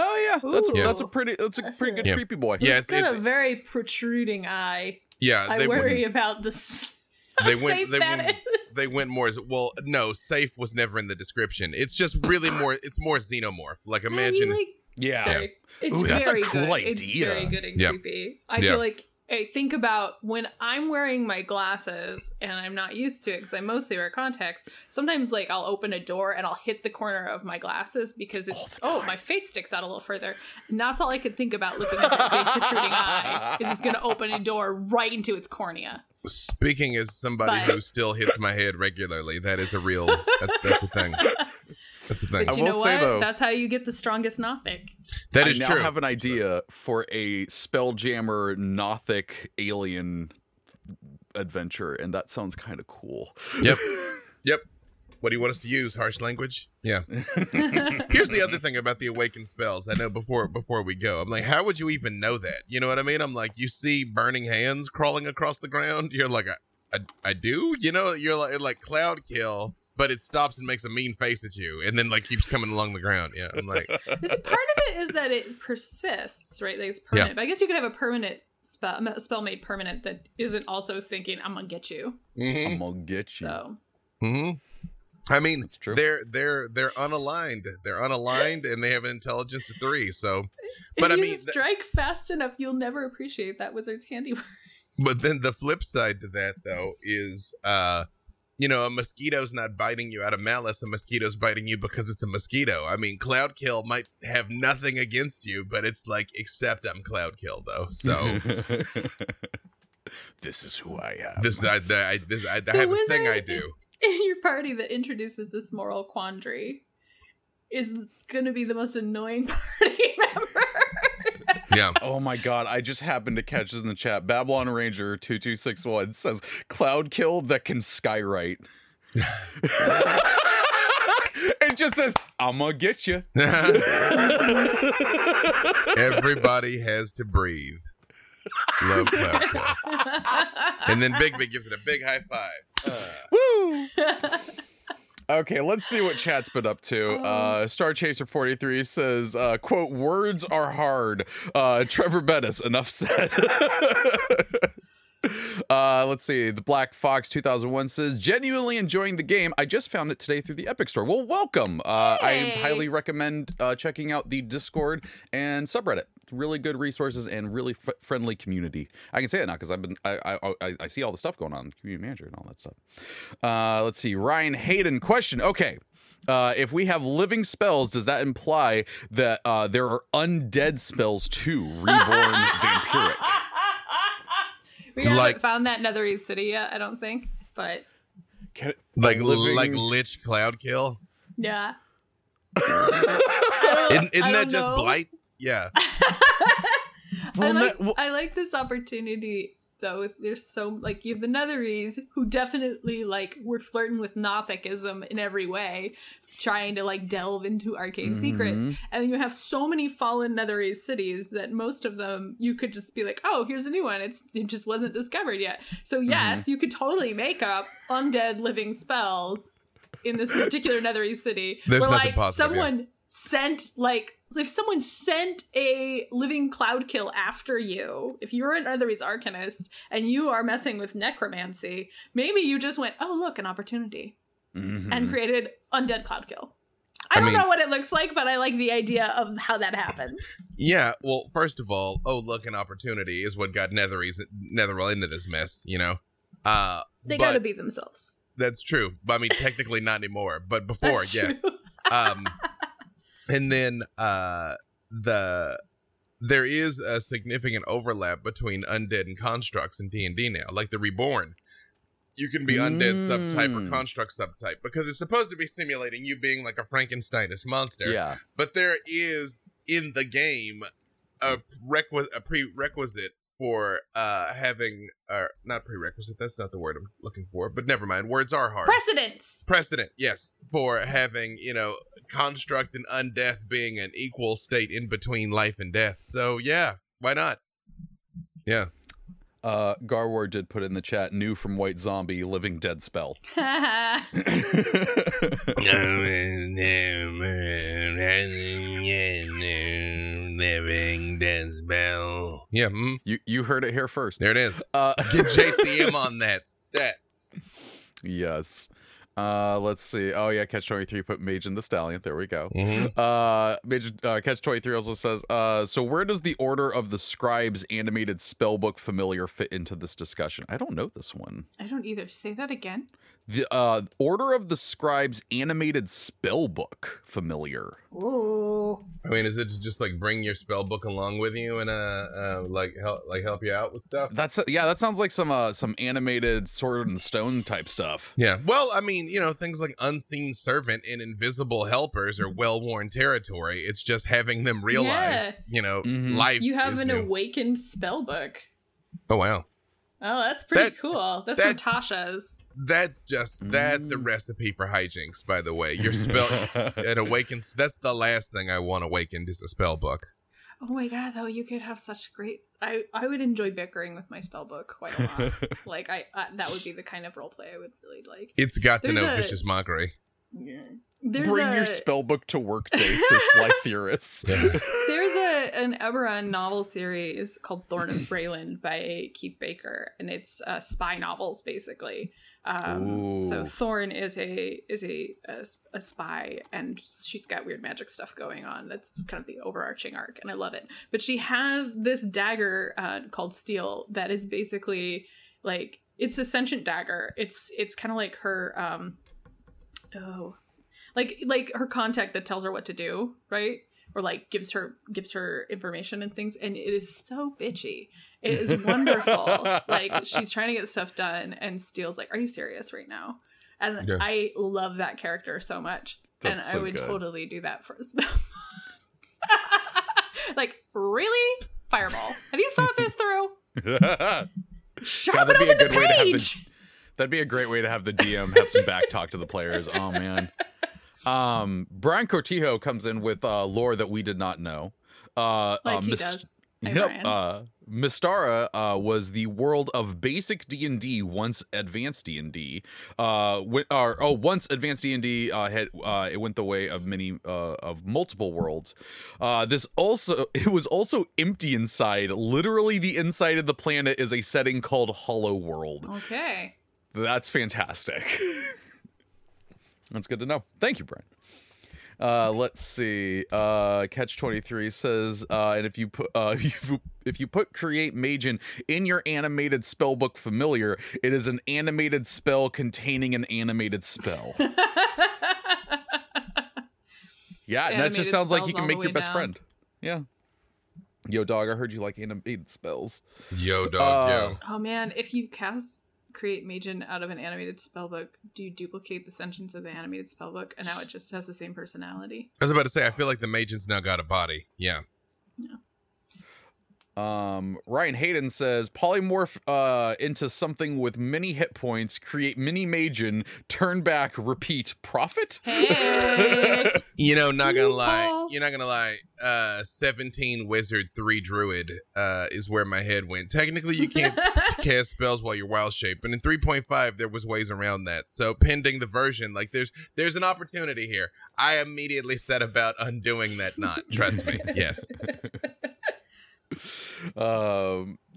Oh yeah, that's a, that's a pretty that's a That's pretty a- good Yeah. creepy boy. Yeah, It's got it- a very protruding eye. Yeah, I worry went, about this. they how went safe they that went, is. they went more as well. No, safe was never in the description. It's just really more. It's more xenomorph. Like I mean, imagine. Like, yeah. very- It's Ooh, that's a very cool good. It's idea. very good and Yeah. creepy. I Yeah. feel like I think about when I'm wearing my glasses and I'm not used to it because I mostly wear contacts. Sometimes, like I'll open a door and I'll hit the corner of my glasses because it's oh my face sticks out a little further, and that's all I could think about looking at that big protruding eye. Is it's going to open a door right into its cornea. Speaking as somebody But- who still hits my head regularly, that is a real. That's that's a thing. That's a thing. But I you will know say, what? though- that's how you get the strongest Nothic. That I is now true. have an idea for a Spelljammer Nothic alien adventure, and that sounds kind of cool. Yep. Yep. What do you want us to use? Harsh language? Yeah. Here's the other thing about the awakened spells. I know before before we go, I'm like, how would you even know that? You know what I mean? I'm like, you see burning hands crawling across the ground. You're like, I, I, I do. You know, you're like like cloud kill, but it stops and makes a mean face at you, and then like keeps coming along the ground. Yeah. I'm like, part of it is that it persists, right? Like it's permanent. But I guess you could have a permanent spell, a spell made permanent that isn't also thinking, "I'm gonna get you." mhm. I'm gonna get you. So hmm I mean, it's true. they're they're they're unaligned. They're unaligned, and they have an intelligence of three. So, if But I you mean, th- strike fast enough, you'll never appreciate that wizard's handiwork. but then the flip side to that though is, uh, you know, a mosquito's not biting you out of malice. A mosquito's biting you because it's a mosquito. I mean, Cloud Kill might have nothing against you, but it's like, except I'm Cloud Kill though. So this is who I am. this I, I this I, I The have a thing I do. In your party that introduces this moral quandary is gonna be the most annoying party member. Yeah. Oh my god, I just happened to catch this in the chat. Babylon Ranger 2261 says cloud kill that can skywrite. it just says, I'm gonna get you. Everybody has to breathe. Love Cloud Kill. And then Big Big gives it a big high five. Uh, Woo! Okay, let's see what chat's been up to. Oh. Uh, Star Chaser 43 says, uh, quote, words are hard. Uh, Trevor Bettis, enough said. uh, let's see. The Black Fox 2001 says, genuinely enjoying the game. I just found it today through the Epic Store. Well, welcome. Uh, I highly recommend uh, checking out the Discord and subreddit. Really good resources and really f- friendly community. I can say it now because I've been I, I I I see all the stuff going on, community manager and all that stuff. Uh, let's see. Ryan Hayden question. Okay. Uh, if we have living spells, does that imply that uh, there are undead spells too? Reborn vampiric. We haven't Like- found that Netherese city yet, I don't think. But Can, like living- like Lich Cloud Kill. yeah. Isn't, isn't that don't just know. blight? Yeah. Well, I no- like well- I like this opportunity If there's so like you have the Netherese who definitely like were flirting with Nothicism in every way, trying to like delve into arcane secrets, Mm-hmm. and then you have so many fallen Netherese cities that most of them you could just be like, oh, here's a new one. It's it just wasn't discovered yet. So Mm-hmm. yes, you could totally make up undead living spells in this particular Netherese city. There's where like here. Sent like if someone sent a living cloud kill after you, if you're an Netherese arcanist and you are messing with necromancy, maybe you just went, "Oh, look, an opportunity," Mhm. and created undead cloud kill. I, I don't mean- know what it looks like, but I like the idea of how that happens. Yeah, well, first of all, oh look, an opportunity is what got Netherese Netheril into this mess, you know. Uh They gotta be themselves. that's true. But I mean technically not anymore, but before, yes. Um and then uh the there is a significant overlap between undead and constructs in D&D now, like the reborn. You can be undead subtype or Mm. construct subtype because it's supposed to be simulating you being like a Frankensteinish monster yeah. but there is in the game a requisite a prerequisite for uh having or not prerequisite that's not the word i'm looking for but never mind words are hard Precedence. precedent yes for having you know construct and undeath being an equal state in between life and death so yeah why not yeah Uh, Garwar did put in the chat new from White Zombie Living Dead spell. living dead spell yeah mm, you you heard it here first. there it is Uh, get jcm on that stat yes. Uh, let's see. Oh yeah, Catch Twenty Three put Mage in the Stallion. There we go. Mhm. Uh, Mage, uh, Catch Twenty Three also says. Uh, so where does the Order of the Scribes animated spellbook familiar fit into this discussion? I don't know this one. I don't either. Say that again. The uh, Order of the Scribes animated spellbook familiar. Ooh. I mean, is it just like bring your spell book along with you and uh, uh like help like help you out with stuff? That's yeah. That sounds like some uh some animated Sword and Stone type stuff. Yeah. Well, I mean, you know, things like unseen servant and invisible helpers are well worn territory. It's just having them realize, Yeah. you know, Mhm. life. You have is an new. awakened spell book. Oh wow, Oh, that's pretty That- cool. That's that- from Tasha's. That's just that's a Mm. recipe for hijinks. By the way, your spell it awakens. That's the last thing I want awakened is a spell book. Oh my god, though you could have such great. I I would enjoy bickering with my spell book quite a lot. like I, I that would be the kind of roleplay I would really like. It's got to There's know a- vicious mockery. There's Bring a your spellbook to work day, says Sly Theorists. there's a an Eberron novel series called Thorn of Breland by Keith Baker, and it's uh, spy novels basically. Um, so Thorn is a is a, a a spy, and she's got weird magic stuff going on. That's kind of the overarching arc, and I love it. But she has this dagger uh, called Steel that is basically like it's a sentient dagger. It's it's kind of like her um oh like like her contact that tells her what to do, right? Or like gives her gives her information and things, and it is so bitchy. It is wonderful. like she's trying to get stuff done, and Steel's like, "Are you serious right now?" And Yeah. I love that character so much, and That's I would good. totally do that for a spell. like, really, Fireball? Have you thought this through? Be over the good way to have the- page. That'd be a great way to have the DM have some back talk to the players. Oh man. Um, Brian Cortijo comes in with uh, lore that we did not know. Uh, Like uh, he does. Hi, Yep. Uh, Mystara uh, was the world of basic D and D once advanced D and D. Uh, or oh, once advanced D and D uh, had uh, it went the way of many uh, of multiple worlds. Uh, this also it was also empty inside. Literally, the inside of the planet is a setting called Hollow World. Okay. That's fantastic. That's good to know. Thank you, Brian. Uh, let's see. Uh, Catch twenty three says, uh, and if you put uh, if you, if you put create Magen in your animated spellbook familiar, it is an animated spell containing an animated spell. yeah, and that just sounds like you can make your best down. friend. Yeah. Yo, dog, I heard you like animated spells. Yo, dog, Uh, yo. Oh man, if you cast create Magen out of an animated spellbook, do you duplicate the sentence of the animated spellbook and now it just has the same personality? I was about to say, I feel like the Magen's now got a body. Yeah. Um, Ryan Hayden says polymorph uh, into something with many hit points, create mini Magen, turn back, repeat, profit. Hey! You know, not gonna lie. Loophole. You're not gonna lie. Uh, 17 wizard, 3 druid uh, is where my head went. Technically, you can't cast spells while you're wild shape, but in 3.5, there was ways around that. So, pending the version, like there's there's an opportunity here. I immediately set about undoing that knot. Trust me. Yes. Um,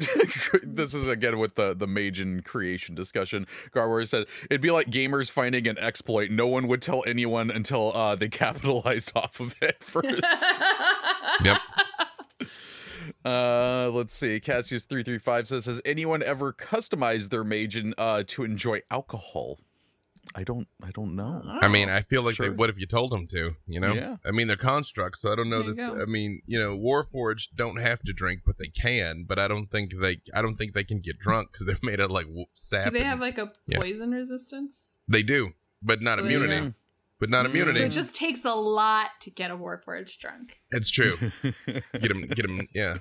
this is again with the the Magen creation discussion. Garwar said it'd be like gamers finding an exploit. No one would tell anyone until uh, they capitalized off of it first. Yep. Uh, let's see. Cassius three three five says, "Has anyone ever customized their Magen uh, to enjoy alcohol?" I don't. I don't know. I mean, I feel like they Sure. would if you told them to, you know? Yeah. I mean, they're constructs, so I don't know There that. I mean, you know, Warforged don't have to drink, but they can, but I don't think they I don't think they can get drunk cuz they're made of like w- sap. Do they and- have like a Yeah. poison resistance? They do, but not So they- immunity. Yeah. But not Mm. immunity. So it just takes a lot to get a Warforged drunk. It's true. get them, get them. Yeah.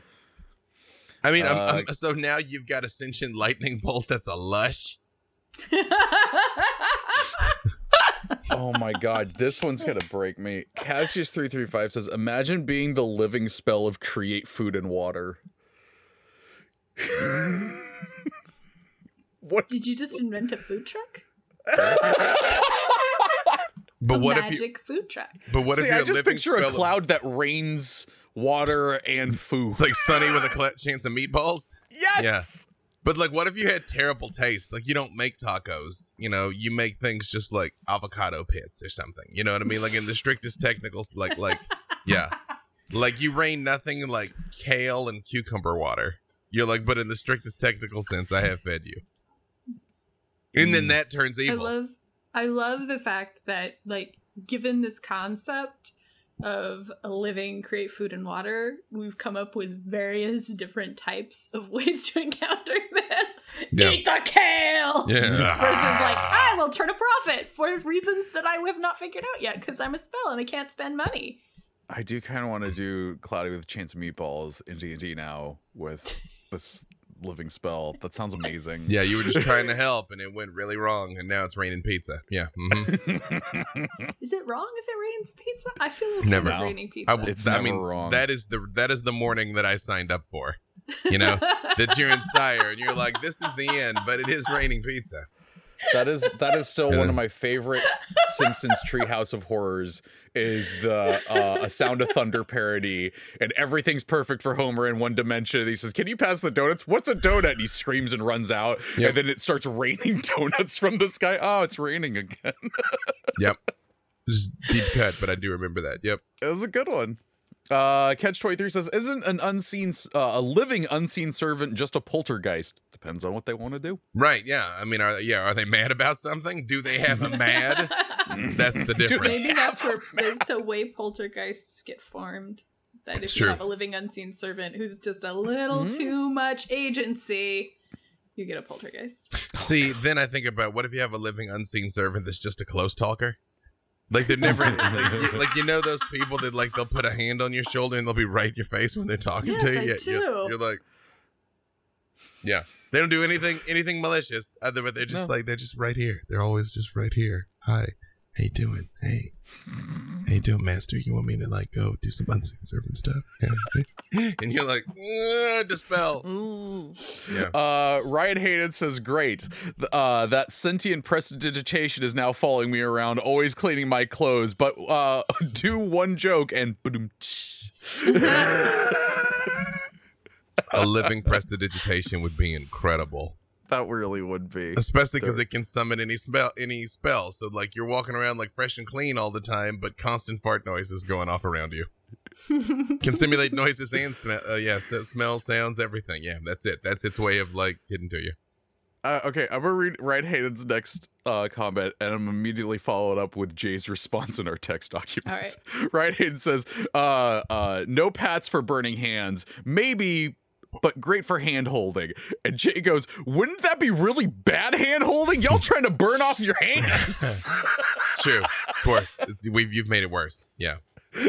I mean, I'm- Uh, I'm- so now you've got Ascension Lightning Bolt. That's a lush. Oh my god, this one's gonna break me. Cassius three three five says, "Imagine being the living spell of create food and water." what? Did you just invent a food truck? But a what if magic you? food truck. But what See, if you're I a just living picture a spell of- cloud that rains water and food. it's like Sunny with a cl- chance of meatballs. yes. But like, what if you had terrible taste? Like, you don't make tacos. You know, you make things just like avocado pits or something. You know what I mean? Like in the strictest technical, like like yeah, like you rain nothing like kale and cucumber water. You're like, but in the strictest technical sense, I have fed you. And then Mm. that turns evil. I love I love the fact that like given this concept of a living create food and water, we've come up with various different types of ways to encounter this. Yeah. Eat the kale. yeah. Versus like I will turn a profit for reasons that I have not figured out yet because I'm a spell and I can't spend money. I do kind of want to do Cloudy with a Chance of Meatballs in D and D now with this living spell. That sounds amazing. Yeah, you were just trying to help, and it went really wrong, and now it's raining pizza. Yeah, hmm Is it wrong if it rains pizza? I feel like Never. it's raining pizza. I, will- It's I never mean, wrong. that is the that is the morning that I signed up for. You know, that you're in Sire, and you're like, this is the end, but it is raining pizza. That is that is still one of my favorite Simpsons Treehouse of Horrors. Is the uh, a Sound of Thunder parody, and everything's perfect for Homer in one dimension. He says, "Can you pass the donuts? What's a donut?" And he screams and runs out, Yep. and then it starts raining donuts from the sky. Oh, it's raining again. Yep, just deep cut, but I do remember that. Yep. It was a good one. Uh, Catch twenty three says, "Isn't an unseen, uh, a living unseen servant just a poltergeist? Depends on what they want to do." Right. Yeah. I mean, are yeah, are they mad about something? Do they have a mad? That's the difference. Maybe that's where it's a way poltergeists get formed. That if It's you true. have a living unseen servant who's just a little Mhm. too much agency, you get a poltergeist. See, then I think about what if you have a living unseen servant that's just a close talker? Like they're never like, you, like you know those people that like they'll put a hand on your shoulder and they'll be right in your face when they're talking Yes, to you. I You're- do. You're, you're like, yeah, they don't do anything anything malicious other, but they're just No. like they're just right here. They're always just right here. Hi, how you doing? Hey, How you doing, Master? You want me to like go do some unseen servant stuff? And you're like, "Uh, dispel. Yeah. Uh, Ryan Hayden says, "Great. Uh, that sentient prestidigitation is now following me around, always cleaning my clothes. But uh, do one joke and boom." A living prestidigitation would be incredible. That really would be. Especially because it can summon any spell, any spell. So like you're walking around like fresh and clean all the time, but constant fart noises going off around you. can simulate noises and smell. Uh, yeah, so smell, sounds, everything. Yeah, that's it. That's its way of like getting to you. Uh, okay, I'm gonna read Ryan Hayden's next uh, comment, and I'm immediately followed up with Jay's response in our text document. All right. Ryan Hayden says, uh, uh, "No pats for burning hands. Maybe." But great for hand holding. And Jay goes, Wouldn't that be really bad hand holding? Y'all trying to burn off your hands. It's true. It's worse. It's, we've you've made it worse. Yeah.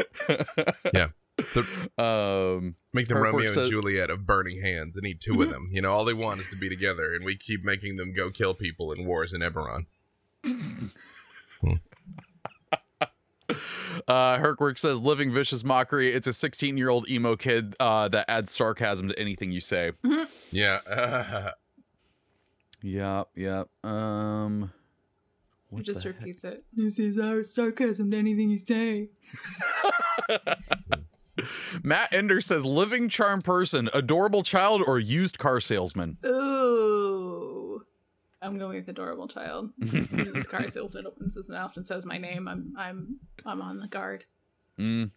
Yeah. The, um, make them Herkwork Romeo and Juliet of burning hands and need 2 of them. You know, all they want is to be together, and we keep making them go kill people in wars in Eberron. Uh, Herkwork says, "Living vicious mockery. It's a 16 year old emo kid uh, that adds sarcasm to anything you say." Yeah. Yeah, yeah. Um, He what just the heck? repeats it. This is our sarcasm to anything you say. Matt Ender says, "Living charm person, adorable child, or used car salesman." Ooh. I'm going with adorable child. As soon as this car salesman opens his mouth and says my name, I'm I'm I'm on the guard. Mm.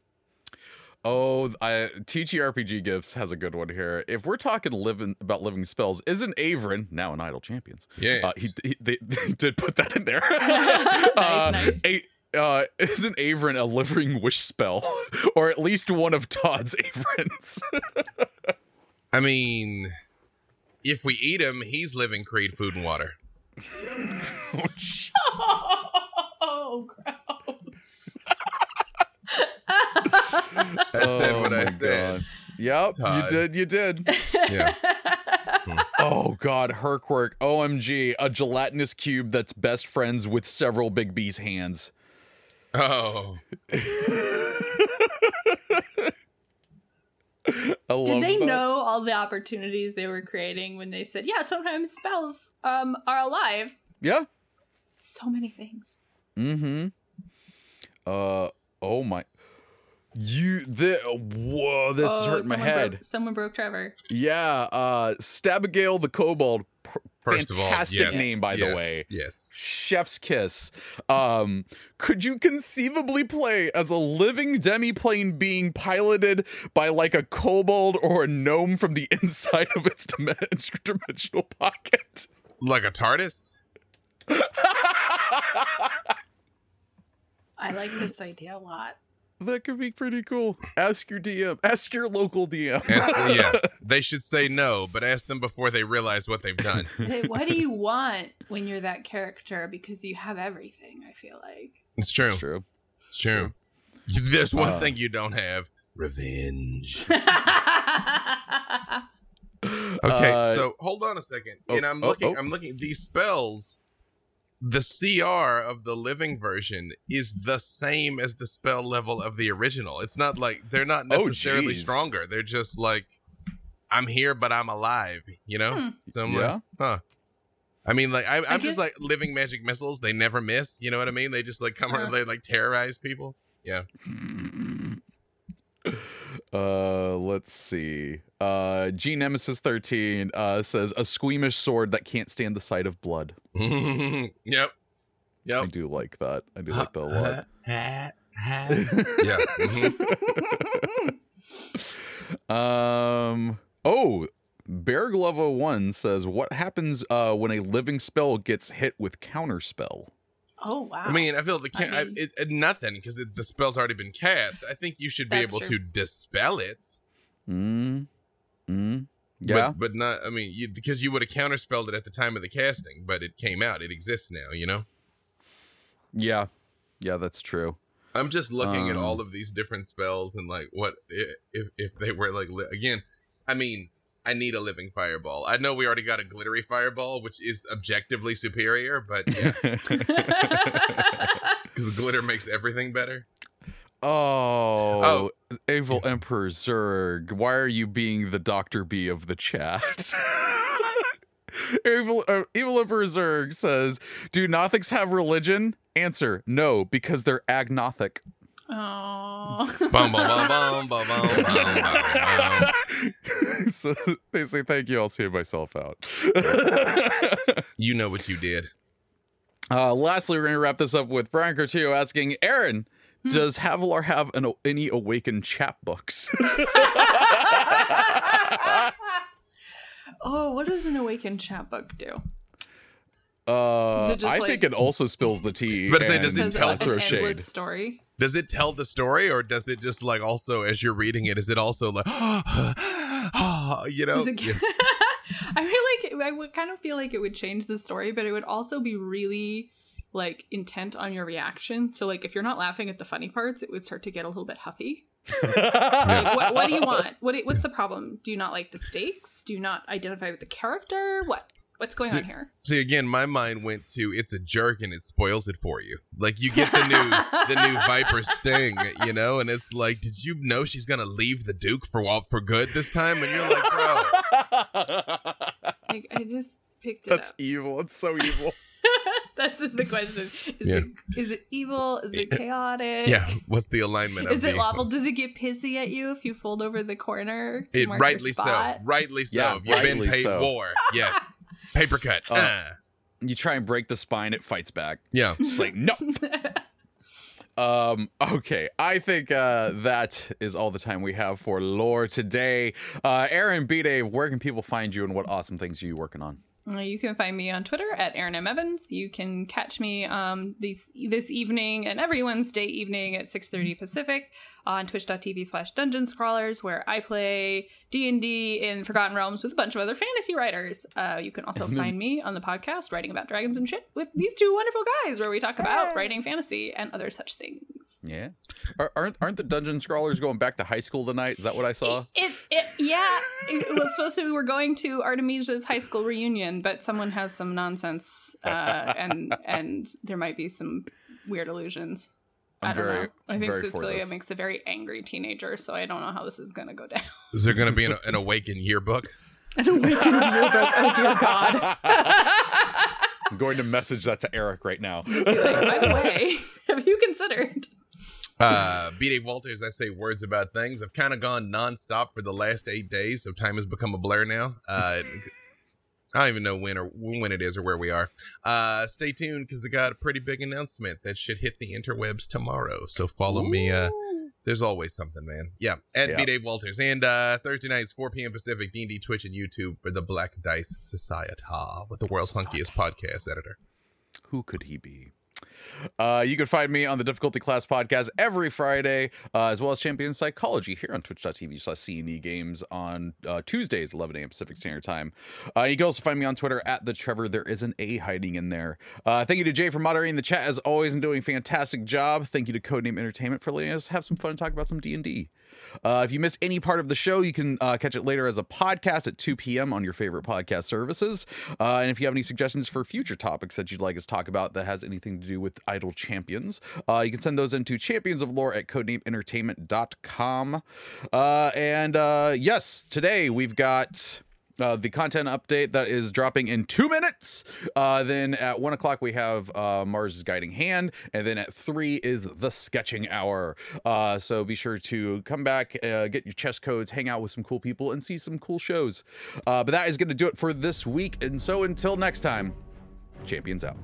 Oh, I, TGRPG Gifts has a good one here. If we're talking living about living spells, isn't Avrin now an Idle Champions? Yeah. Uh, he, he they, they did put that in there. Nice, uh, nice. A, uh, isn't Avrin a living wish spell, or at least one of Todd's Avrins? I mean, if we eat him, he's living Creed food and water. oh, jeez. Oh, gross. I said Oh what I said. God. Yep, Todd. you did. You did. Yeah. Oh God, Herkwork. OMG, a gelatinous cube that's best friends with several Big B's hands. Oh. Did they that. know all the opportunities they were creating when they said, "Yeah, sometimes spells um are alive." Yeah. So many things. Mm-hmm. Uh. Oh my. You. The. Whoa. This is Oh, hurting my head. Broke, someone broke Trevor. Yeah. Uh. Stabigail the Kobold. Pr- First of all, fantastic yes, name, by the way. Yes. Chef's kiss. Um, could you conceivably play as a living demi-plane being piloted by like a kobold or a gnome from the inside of its dimensional pocket? Like a TARDIS? I like this idea a lot. That could be pretty cool. Ask your DM. Ask your local DM. Ask- yeah. They should say no, but ask them before they realize what they've done. Hey, what do you want when you're that character? Because you have everything. I feel like. It's true. That's true. It's true. There's one Uh. thing you don't have revenge. Okay, Uh, so hold on a second. oh, and I'm oh, looking oh. I'm looking these spells the CR of the living version is the same as the spell level of the original. It's not like they're not Oh, necessarily geez. stronger. They're just like I'm here but I'm alive, you know? Hmm. So I'm Yeah. like, huh. I mean, like I, I'm guess- just like living magic missiles. They never miss. You know what I mean? They just like come Uh. around. They like terrorize people. Yeah. Uh, let's see. Uh, G Nemesis 13 uh, says a squeamish sword that can't stand the sight of blood. yep. I do like that. I do like that a lot. yeah. mhm. Um. Oh, Bear Glove 01 says, "What happens uh, when a living spell gets hit with counter spell?" Oh wow. I mean, I feel the can- I mean- it, it, nothing because the spell's already been cast. I think you should be able true. to dispel it. Mm. Mm. Yeah. but, but not. I mean, you, because you would have counterspelled it at the time of the casting, but it came out. It exists now. You know. yeah. Yeah. That's true. I'm just looking at Um, all of these different spells and like what if if they were like again. I mean, I need a living fireball. I know we already got a glittery fireball, which is objectively superior, but yeah, because glitter makes everything better. Oh, Evil Emperor Zerg, why are you being the Dr. B of the chat? Evil, uh, Evil Emperor Zerg says, Do Nothics have religion? Answer, no, because they're agnostic. Oh. So they say thank you. I'll save myself out. you know what you did. Uh, lastly, we're gonna wrap this up with Brian Cortijo asking Erin, hmm. does Havilar have an, any awakened chapbooks? oh, what does an awakened chapbook do? Uh, I like, think it also spills the tea. But say, does it tell through shade? Story. Does it tell the story, or does it just like also as you're reading it, is it also like, you know? It- Yeah. I feel like I would kind of feel like it would change the story, but it would also be really like intent on your reaction. So like if you're not laughing at the funny parts, it would start to get a little bit huffy. Like, what, what do you want? What what's the problem? Do you not like the stakes? Do you not identify with the character? What what's going on here? See, again, my mind went to it's a jerk and it spoils it for you. Like you get the new the new Viper Sting, you know, and it's like, did you know she's gonna leave the Duke for well, for good this time? And you're like, bro, Like, I just picked it That's up. evil. It's so evil. That's just the question. Is Yeah. it is it evil? Is it chaotic? yeah, what's the alignment? Is of it the- lawful? Does it get pissy at you if you fold over the corner? It mark rightly so, rightly so. Yeah, If You've been paid so. war, yes. Paper cut. Oh. Ah. You try and break the spine, it fights back. yeah. It's like, no. Um, okay, I think uh, that is all the time we have for lore today. Uh, Erin B. Dave, where can people find you and what awesome things are you working on? Uh, You can find me on Twitter at Erin M. Evans. You can catch me um, these, this evening and every Wednesday evening at 6.30 Pacific on twitch.tv slash dungeon scrawlers where I play D&D in Forgotten Realms with a bunch of other fantasy writers. Uh, you can also find me on the podcast writing about dragons and shit with these two wonderful guys where we talk about writing fantasy and other such things. Yeah, Are, aren't aren't the dungeon scrawlers going back to high school tonight? Is that what I saw? It, it yeah, it was supposed to be we're going to Artemisia's high school reunion, but someone has some nonsense, uh, and and there might be some weird illusions. I I'm don't very- know. I think Cecilia this. makes a very angry teenager, so I don't know how this is going to go down. Is there going to be an, an awakened yearbook? An awakened yearbook. Oh dear God! I'm going to message that to Eric right now. Like, by the way, have you considered? Uh, B. Dave Walters, I say words about things. I've kind of gone nonstop for the last eight days, so time has become a blur now. Uh, I don't even know when or when it is or where we are. Uh, stay tuned because I got a pretty big announcement that should hit the interwebs tomorrow. So follow me. Uh, there's always something, man. Yeah, at Yeah. B. Dave Walters, and uh, Thursday nights, 4 p.m. Pacific, D&D, Twitch, and YouTube for the Black Dice Society with the world's hunkiest podcast editor. Who could he be? Uh, you can find me on the Difficulty Class podcast every Friday, uh, as well as Champion Psychology here on twitch.tv slash CNE games on uh, Tuesdays, 11 a.m. Pacific Standard Time. Uh, you can also find me on Twitter at the Trevor. There is an A hiding in there. Uh, thank you to Jay for moderating the chat as always and doing a fantastic job. Thank you to Codename Entertainment for letting us have some fun and talk about some D&D. Uh, if you missed any part of the show, you can uh, catch it later as a podcast at 2 p.m. on your favorite podcast services. Uh, and if you have any suggestions for future topics that you'd like us to talk about that has anything to do with Idle Champions, uh, you can send those into champions of lore at codenameentertainment.com. Uh, and uh, yes, today we've got. Uh, the content update that is dropping in two minutes. Uh, then at one o'clock we have uh, Mars' guiding hand, and then at three is the sketching hour. Uh, so be sure to come back, uh, get your chest codes, hang out with some cool people, and see some cool shows. Uh, but that is going to do it for this week. And so until next time, champions out.